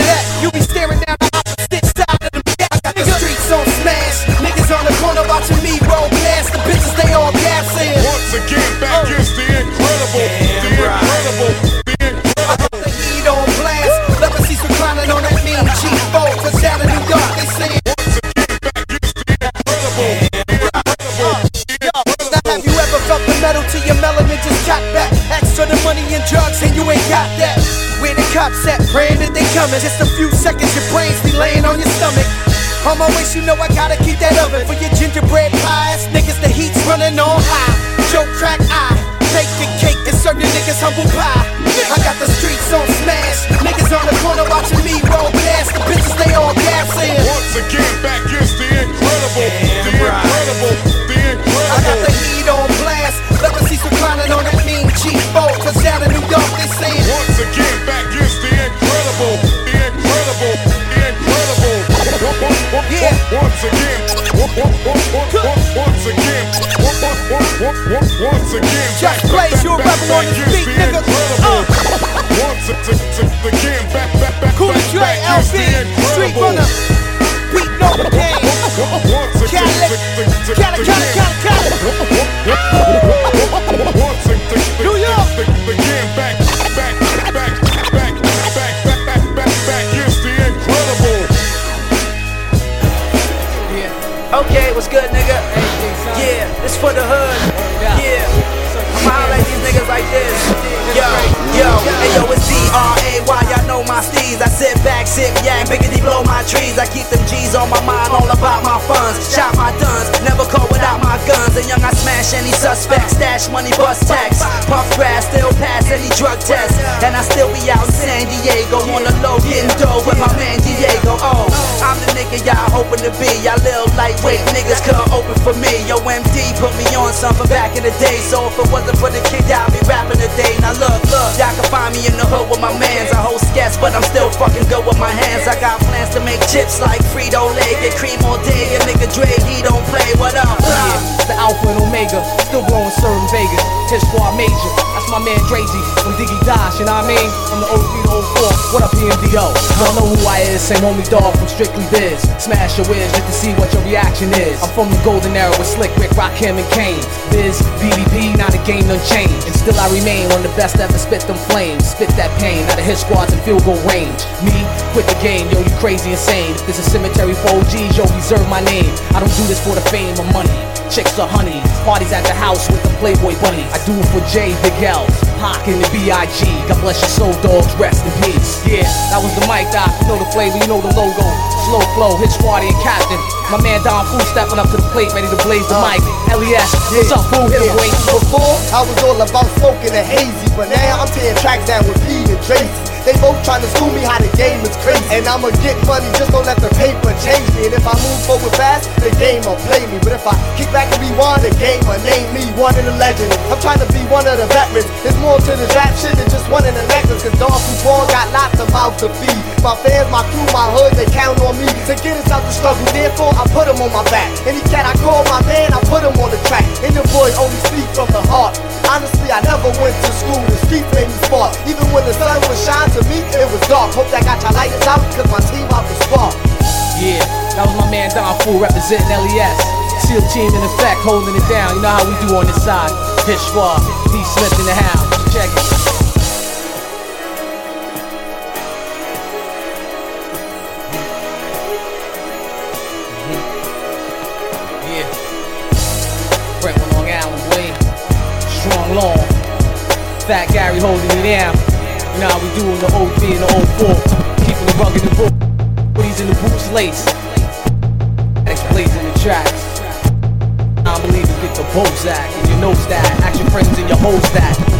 You know I gotta keep that oven for your gingerbread pies. Niggas, the heat's running on high. Joe crack eye, bake the cake and serve your niggas humble pie. I got the streets on smash. Niggas on the corner watching me roll past. The bitches, they all gassing. Once again, back is the incredible, the incredible, the incredible. I got the heat on blast. Love to see some clowning on that mean cheap boat. Cause down once again, once again, once again. Just place your rebel on your feet, nigga. Once again, back, back, back, cool back, Dre, back, LB, Street Runner, Pete Nova Gang, Cadillac, Cadillac, Cadillac, Cadillac. Okay, what's good, nigga? Yeah, this for the hood. Yeah. I'ma at these niggas like this. Yo, yo, hey yo, it's D-R-A-Y, y'all know my steez. I sit back, sip yak, biggity blow my trees. I keep them G's on my mind, all about my funds. Shot my guns, never call without my guns. And young, I smash any suspect, stash money, bust tax. Puff grass, still pass any drug test. And I still be out in San Diego on the low, getting dough with my man Diego. Oh, I'm the nigga y'all hoping to be. Y'all little lightweight niggas couldn't open for me. Yo, MD put me on something back in the day. So if it wasn't for the kid, I'd be rapping today. Now look, look, y'all can find me in the hood with my mans. I hold skets, but I'm still fucking good with my hands. I got plans to make chips like Frito Lay, get cream all day. And nigga Dre, he don't play. What up? Yeah, the Alpha and Omega, still blowing certain Vegas. His squad major, that's my man Drazy from Diggy Dash, you know what I mean? From the 03 to 04, what up PMDO? Y'all know who I is, same homie dog from Strictly Biz. Smash your whiz just to see what your reaction is. I'm from the golden era with Slick Rick, Rakim, and Kane. Biz, BDP, not a game done changed. And still I remain one of the best ever spit them flames. Spit that pain, out of hit squads and field goal range. Me, quit the game, yo, you crazy insane. This is cemetery for OGs, yo, reserve my name. I don't do this for the fame or money. Chicks are honey, parties at the house with the Playboy bunny. I do it for Jay, Big Pac and the B.I.G. God bless your soul, dogs, rest in peace. Yeah, that was the mic doc, you know the flavor, you know the logo. Slow flow, hit squaddy and captain. My man Don Fool stepping up to the plate, ready to blaze the mic. Uh, LES, what's up, fool? Hit wait. Before, I was all about smoking and hazy, but now I'm tearing tracks down with Pete and Tracy. They both trying to school me how the game is crazy. And I'ma get money, just don't let the paper change me. And if I move forward fast, the game will play me. But if I kick back and rewind, the game will name me one of the legends. I'm trying to be one of the veterans. There's more to the rap shit than just one in the necklace. Cause Don Football got lots of mouths to feed. My fans, my crew, my hood, they count on me to get us out the struggle. Therefore, I put them on my back. Any cat I call my man, I put him on the track. And your boy only speak from the heart. Honestly, I never went to school. The street made me smart. Even when the sun was shining to me, it was dark. Hope that got your lighters out, cause my team out the spark. Yeah, that was my man Don Fool representing LES. SEAL team in effect, holding it down. You know how we do on this side. Hit Schwab, D. Smith in the house. Check it. Fat Gary holding me down. You know how we do in the 03 and the old 04. Keeping the rugged and bull. Booties in the boots lace. Addicts blazing the tracks. Non-believers get the Bozak and your nose that. Action friends in your hoes that.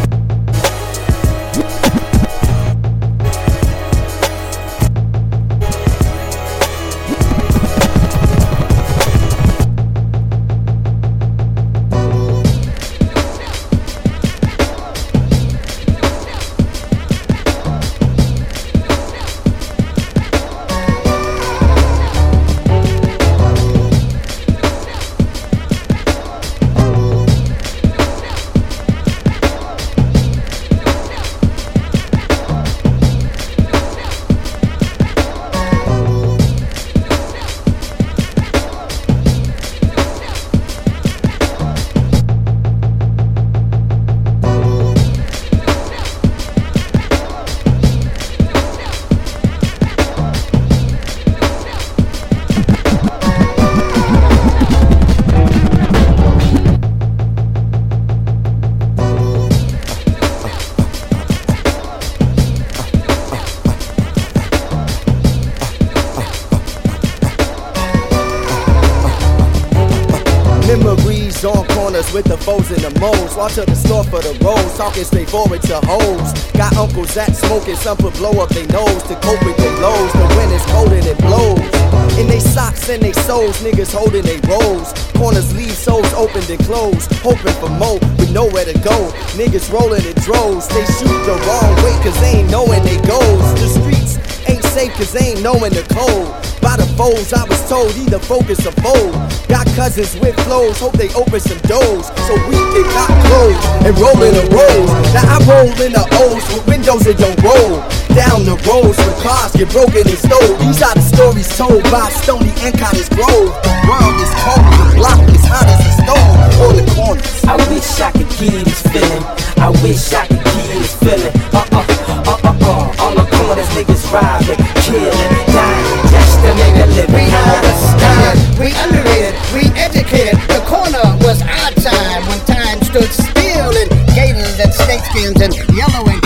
The. Walk to the store for the rolls, talking straightforward to hoes. Got uncles that smoking, some put blow up their nose to cope with their lows. The wind is cold and it blows. In they socks and they soles, niggas holding they rolls. Corners leave souls open and closed, hoping for more with nowhere to go. Niggas rolling in droves, they shoot the wrong way cause they ain't knowing they goes. The streets ain't safe cause they ain't knowing the code. By the foes, I was told either focus or fold. Got cousins with flows, hope they open some doors so we can got clothes and roll in the roads. Now I roll in the O's with windows that don't roll. Down the roads where cars get broken and stole. These are the stories told by Stony and Cottage Grove. The world is cold, the block is hot as a stove on the corners. I wish I could get this feeling. I wish I could get this feeling. Uh uh uh uh uh. All the corners niggas robbing, killing, dying, just to make a living. We understand, we underrated, we educated. The corner was our time when time stood still in gators and snakeskins and yellow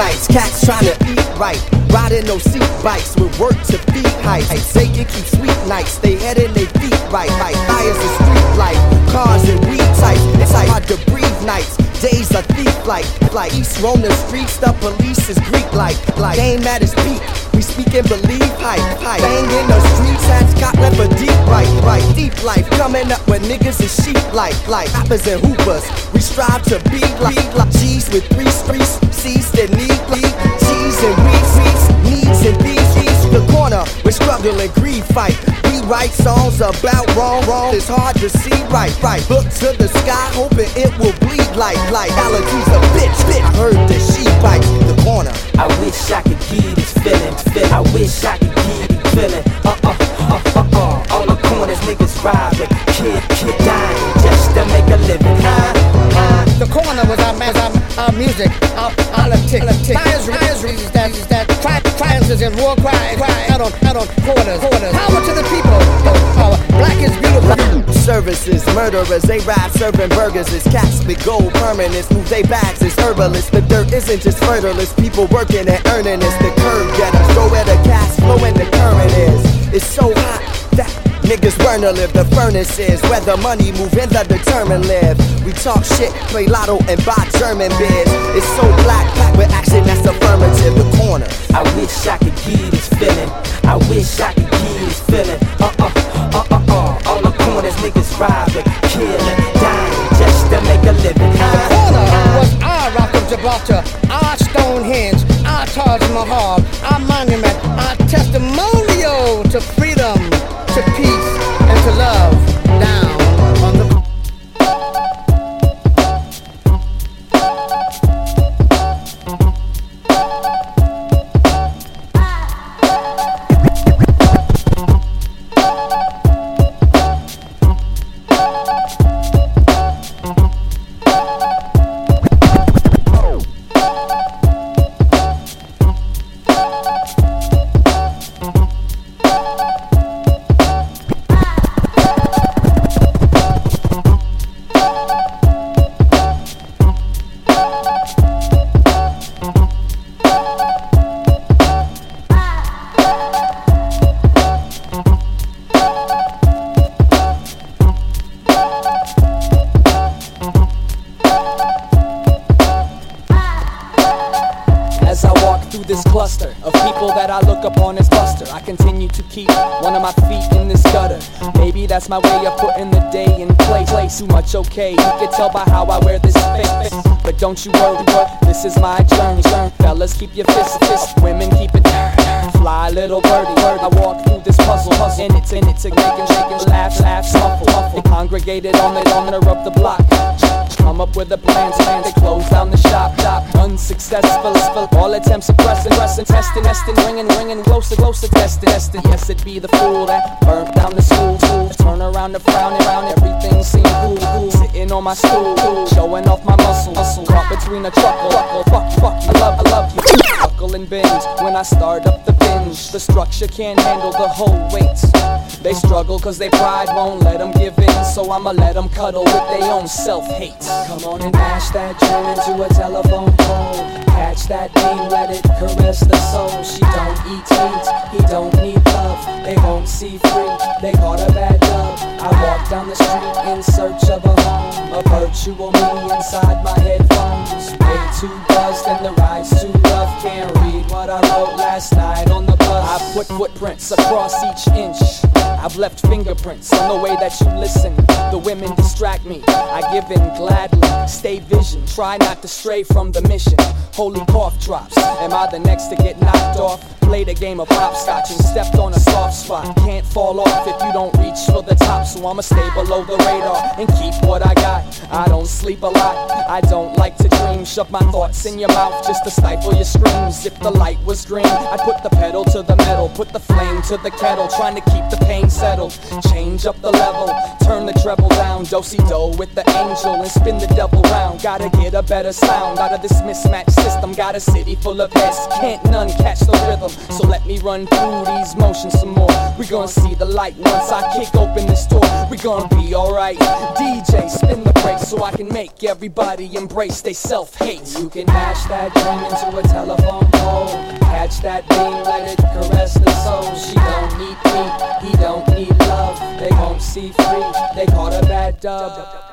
nights, cats trying to eat right. Riding no seat bikes with work to feed heights. Say you keep sweet nights, they head in they feet right. Like fires of street life, cars and weed types. It's hard to breathe nights. Days are thief like, like East the streets, the police is Greek like, like game at its peak. We speak and believe hype, hype. Bang in the streets, got left for deep right, right. Deep life coming up with niggas is sheep like, like rappers and hoopers. We strive to be like, like G's with three streets, C's that need lead, G's and weeds, struggle and greed fight. We write songs about wrong, wrong. It's hard to see right, right. Look to the sky, hoping it will bleed like, like allergies a bitch, bitch. I heard that she bites the corner. I wish I could give this feeling, feeling. I wish I could give this feeling. Uh uh uh uh uh. All the corners niggas robbing, kid, kid dying just to make a living. Huh? The corner was our, man, our, our music, our politics. Liars, liars, is that, is that tri- triumphs and war cries, cry out on, out on corners, corners. Power to the people, power. Black is beautiful. Services, murderers, they rap serving burgers. It's cats with gold permanents, move they bags. It's herbalists. The dirt isn't just fertilist. People working and earning. It's the curve getters. Go where the cash flow and the current is. It's so hot that niggas burn to live. The furnace is where the money move and the determined live. We talk shit, play lotto, and buy German beers. It's so black, packed with action that's affirmative. The corner. I wish I could give this feeling. I wish I could give this feeling. Uh uh uh uh uh. All the corners niggas robbing, killing, dying just to make a living. The corner was our Rock of Gibraltar, our Stonehenge, our Taj Mahal, our monument, our testimonial to don't you worry, this is my journey. Fellas, keep your fists fist. Women, keep it fly, little birdie. Bird. I walk through this puzzle, puzzle. In it, in it, to making, shaking, laugh, laugh, shuffle, shuffle. Congregated on the corner of the block. Come up with a plan, plan to close down the shop, shop. Unsuccessful, all attempts are pressing, pressing, testing, testing, ringing, ringing, closer, closer, testing, testing. Yes, it be the fool that burnt down the school, school. Turn around and frown around, everything seems cool, cool. Sitting on my stool, cool. showing off my muscle, muscle. Caught between a chuckle, fuck, fuck, I love, I love you. Buckle and binge when I start up the binge. The structure can't handle the whole weight. They struggle cause they pride won't let them give in. So I'ma let them cuddle with their own self hate. Come on and mash that dream into a telephone pole. Catch that beam, let it caress the soul. She don't eat meat, he don't need love. They won't see free, they caught a bad dub. I walk down the street in search of a home. A virtual me inside my headphones. Too buzzed and the ride's too rough. Can't read what I wrote last night on the bus. I put footprints across each inch. I've left fingerprints on the way that you listen. The women distract me. I give in gladly. Stay vision. Try not to stray from the mission. Holy cough drops. Am I the next to get knocked off? Played a game of hopscotch and stepped on a soft spot. Can't fall off if you don't reach for the top. So I'ma stay below the radar and keep what I got. I don't sleep a lot. I don't like to dream. Shove my thoughts in your mouth just to stifle your screams. If the light was green, I'd put the pedal to the metal. Put the flame to the kettle. Trying to keep the pain settled. Change up the level. Turn the treble down. Dosey do with the angel and spin the devil round. Gotta get a better sound out of this mismatched system. Got a city full of heads. Can't none catch the rhythm. So let me run through these motions some more. We gonna see the light once I kick open this door. We gonna gonna be alright. DJ, spin the brakes so I can make everybody embrace they self hate. You can hash that dream into a telephone pole. Catch that beam, let it caress the soul. She don't need me, he don't need love. They won't see free, they caught a bad dub.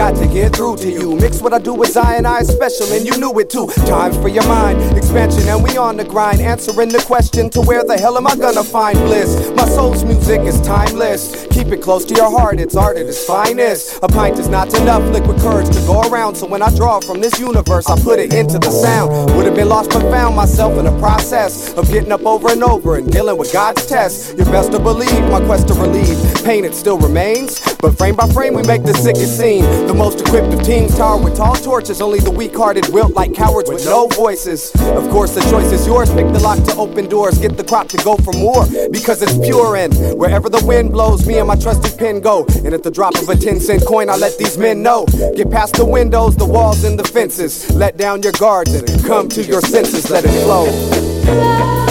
Got to get through to you. Mix what I do with Zion, I special, and you knew it too. Time for your mind expansion, and we on the grind, answering the question to where the hell am I gonna find bliss? My soul's music is timeless. Keep it close to your heart, it's art at its finest. A pint is not enough liquid courage to go around, so when I draw from this universe, I put it into the sound. Would have been lost but found myself in the process of getting up over and over and dealing with God's test. You're best to believe my quest to relieve pain, it still remains. But frame by frame, we make the sickest scene. The most equipped of teams tower with tall torches. Only the weak hearted wilt like cowards with no voices. Of course, the choice is yours. Pick the lock to open doors. Get the crop to go for more. Because it's pure and wherever the wind blows, me and my trusty pen go. And at the drop of a 10 cent coin, I let these men know. Get past the windows, the walls, and the fences. Let down your guards and come to your senses. Let it flow.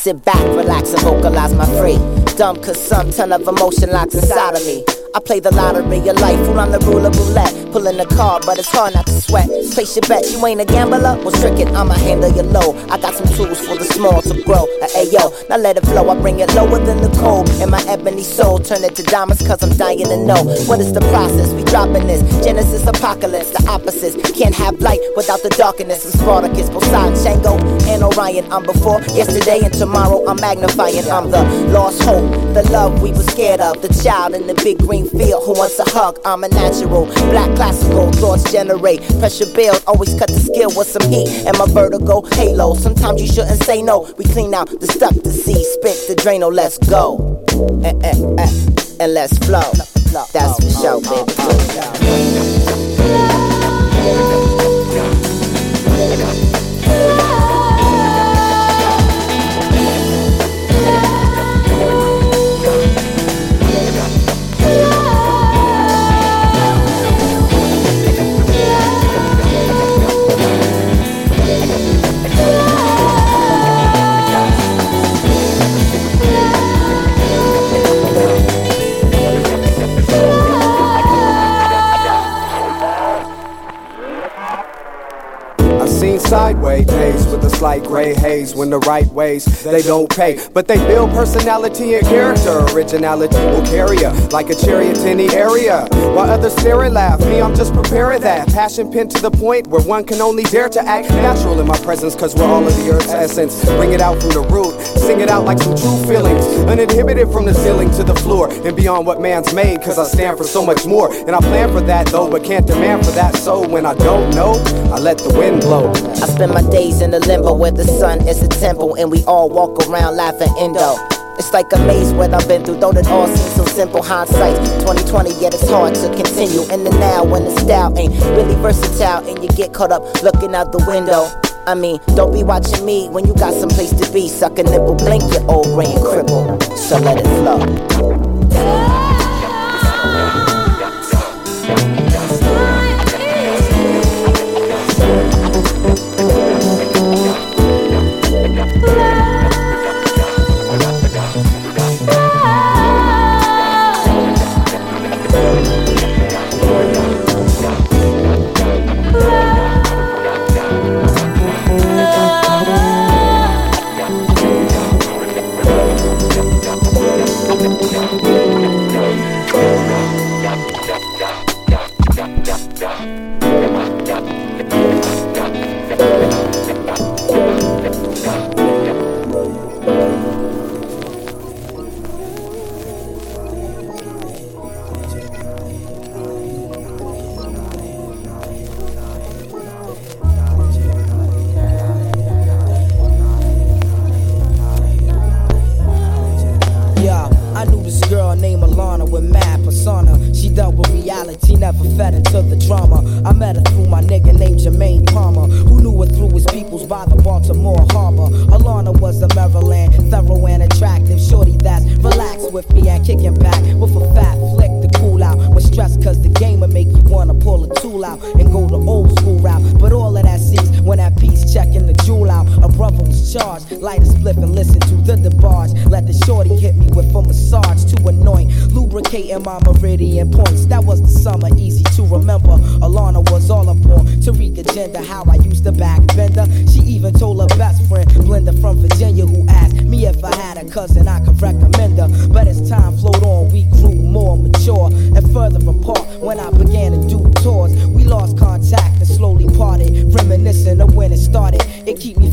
Sit back, relax, and vocalize my free. Dumb cause some ton of emotion locks inside of me. I play the lottery of life, fool, I'm the ruler roulette. Pulling the card, but it's hard not to sweat. Place your bet, you ain't a gambler? Well, trick it, I'ma handle you low. I got some tools for the small to grow. Uh, Ayo, now let it flow, I bring it lower than the cold. And my ebony soul, turn it to diamonds, cause I'm dying to know. What is the process? We dropping this. Genesis, apocalypse, the opposites. Can't have light without the darkness. I'm Spartacus, Poseidon, Shango, and Orion. I'm before yesterday and tomorrow. I'm magnifying. I'm the lost hope, the love we were scared of. The child in the big green field who wants a hug. I'm a natural, black classical. Thoughts generate, pressure build. Always cut the skill with some heat. And my vertigo halo. Sometimes you shouldn't say no. We clean out the stuff to see. Spit the Drano, let's go. Eh, eh, eh, and let's flow. That's for sure, baby. Sideways days with a slight gray haze when the right ways they don't pay. But they build personality and character. Originality will carry ya like a chariot in the area. While others stare and laugh, me, I'm just preparing that. Passion pinned to the point where one can only dare to act natural in my presence, cause we're all of the earth's essence. Bring it out from the root, sing it out like some true feelings. Uninhibited from the ceiling to the floor and beyond what man's made, cause I stand for so much more. And I plan for that though, but can't demand for that. So when I don't know, I let the wind blow. I spend my days in the limbo where the sun is a temple and we all walk around laughing indo. It's like a maze what I've been through, though it all seems so simple. Hindsight 2020, yet it's hard to continue in the now when the style ain't really versatile and you get caught up looking out the window. I mean, don't be watching me when you got some place to be. Suck a nipple, blink your old brain cripple. So let it flow.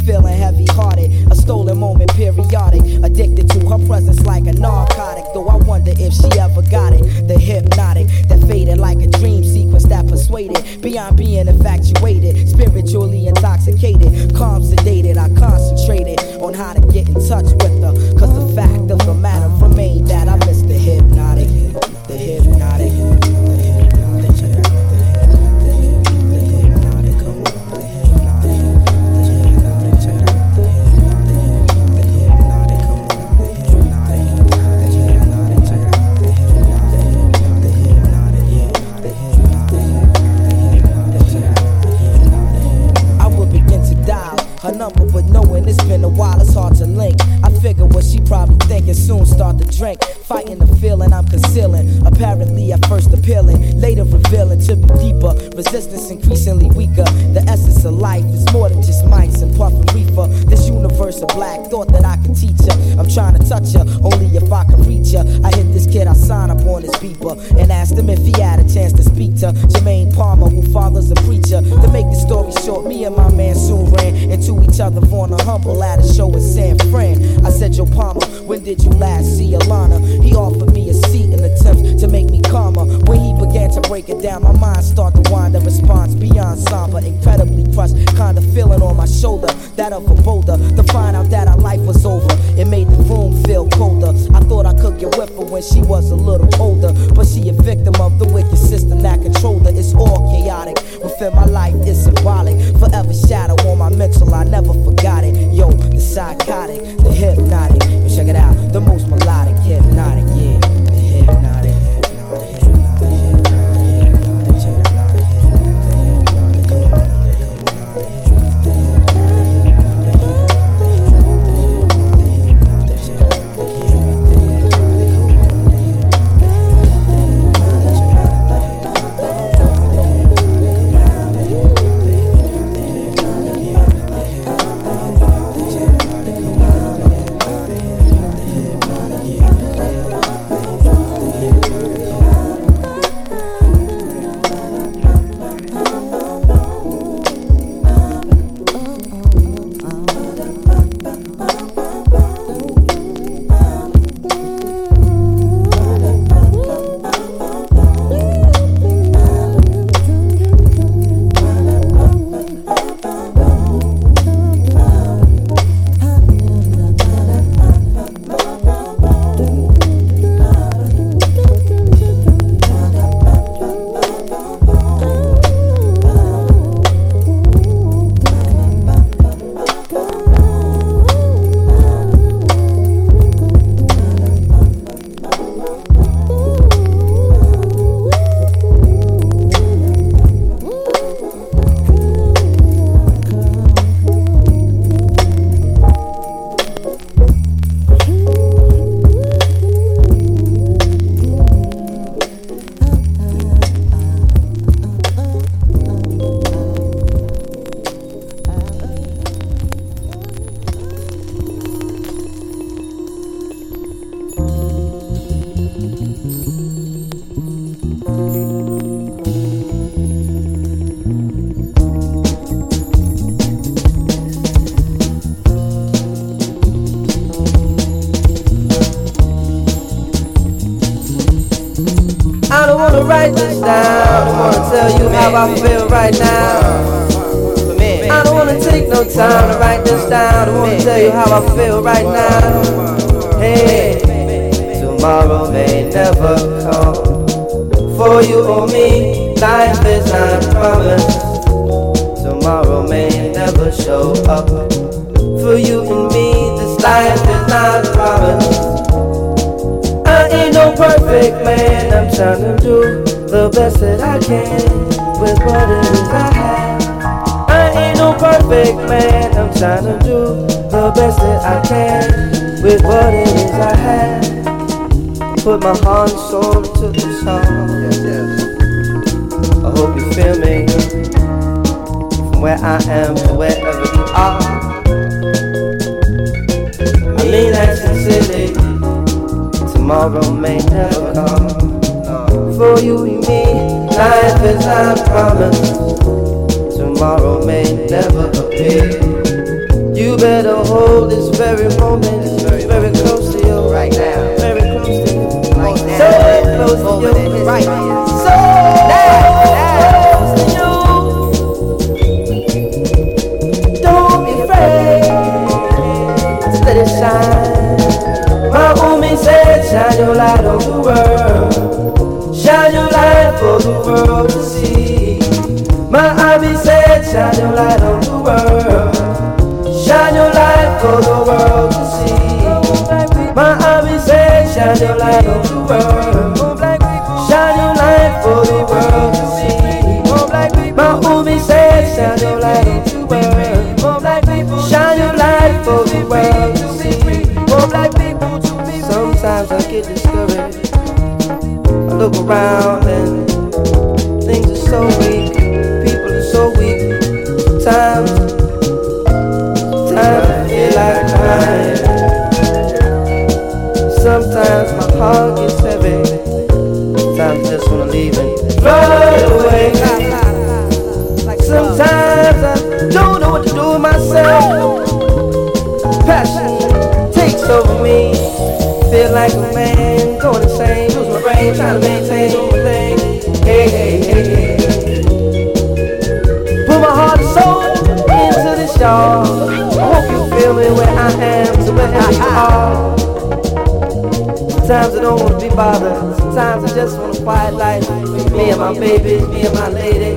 Feeling heavy-hearted, a stolen moment, periodic. Addicted to her presence like a narcotic. Though I wonder if she ever got it. The hypnotic that faded like a dream sequence that persuaded beyond being infatuated, spiritually intoxicated, calm, sedated. I concentrated on how to get in touch with her. Cause the fact of the matter remained that I missed the hypnotic, the hypnotic. Soon start to drink. Fighting the feeling I'm concealing. Apparently, at first appealing, later revealing to be deeper. Resistance increasingly weaker. The essence of life is more than just mics and puff and reefer. This universe of black thought that I can teach her. I'm trying to touch her, only if I can reach her. I hit this kid, I sign up on his beeper and asked him if he had a chance to speak to Jermaine Palmer, who father's a preacher. To make the story short, me and my man soon ran into each other on a humble at a show in San Fran. I said, Yo, Palmer, when did you last see Alana? He offered me a seat in attempt to make me calmer. When he began to break it down, my mind started to wind a response beyond somber, incredibly crushed, kind of feeling on my shoulder, that of a boulder. To find out that our life was over, it made the room feel colder. I thought I could get with her when she was a little older, but she a victim of the wicked system that controlled her. It's all chaotic. Within my life, it's symbolic. Forever shadow on my mental, I never forgot it. Yo, the psychotic, the hypnotic. Check it out, the most melodic, hypnotic, yeah. You better hold this very moment, very very close to you right now. Very close to you. Right now. So close to you. Right now. So close to you. Don't be afraid to let it shine. My homie said, shine your light on the world. Shine your light for the world to see. My hobby said, shine your light on the world. For the world to see. My hobby said, shine your light on the world. Shine your light for the world to see. My homie said, shine your light on the world. Shine your light for the world to see. Sometimes I get discouraged. I look around and things are so weak. People are so weak. Times Sometimes my heart gets heavy. Sometimes I just wanna leave and run away. Like sometimes I don't know what to do with myself. Passion takes over me. Feel like a man going insane. Lose my brain, trying to maintain my things. Hey, hey, hey, hey. Put my heart and soul into this yard. Hope you feel me where I am, so wherever you are. Sometimes I don't wanna be bothered. Sometimes I just want a quiet life. Me and my baby, me and my lady.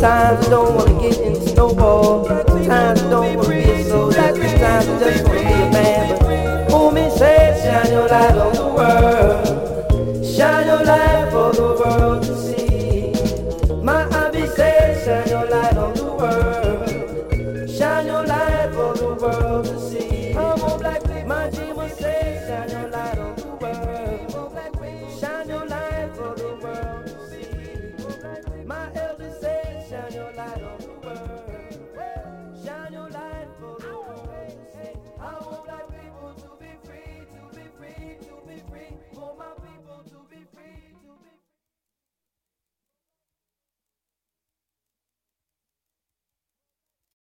Times I don't wanna get into no ball. Sometimes I don't wanna be a soldier. Times I just wanna be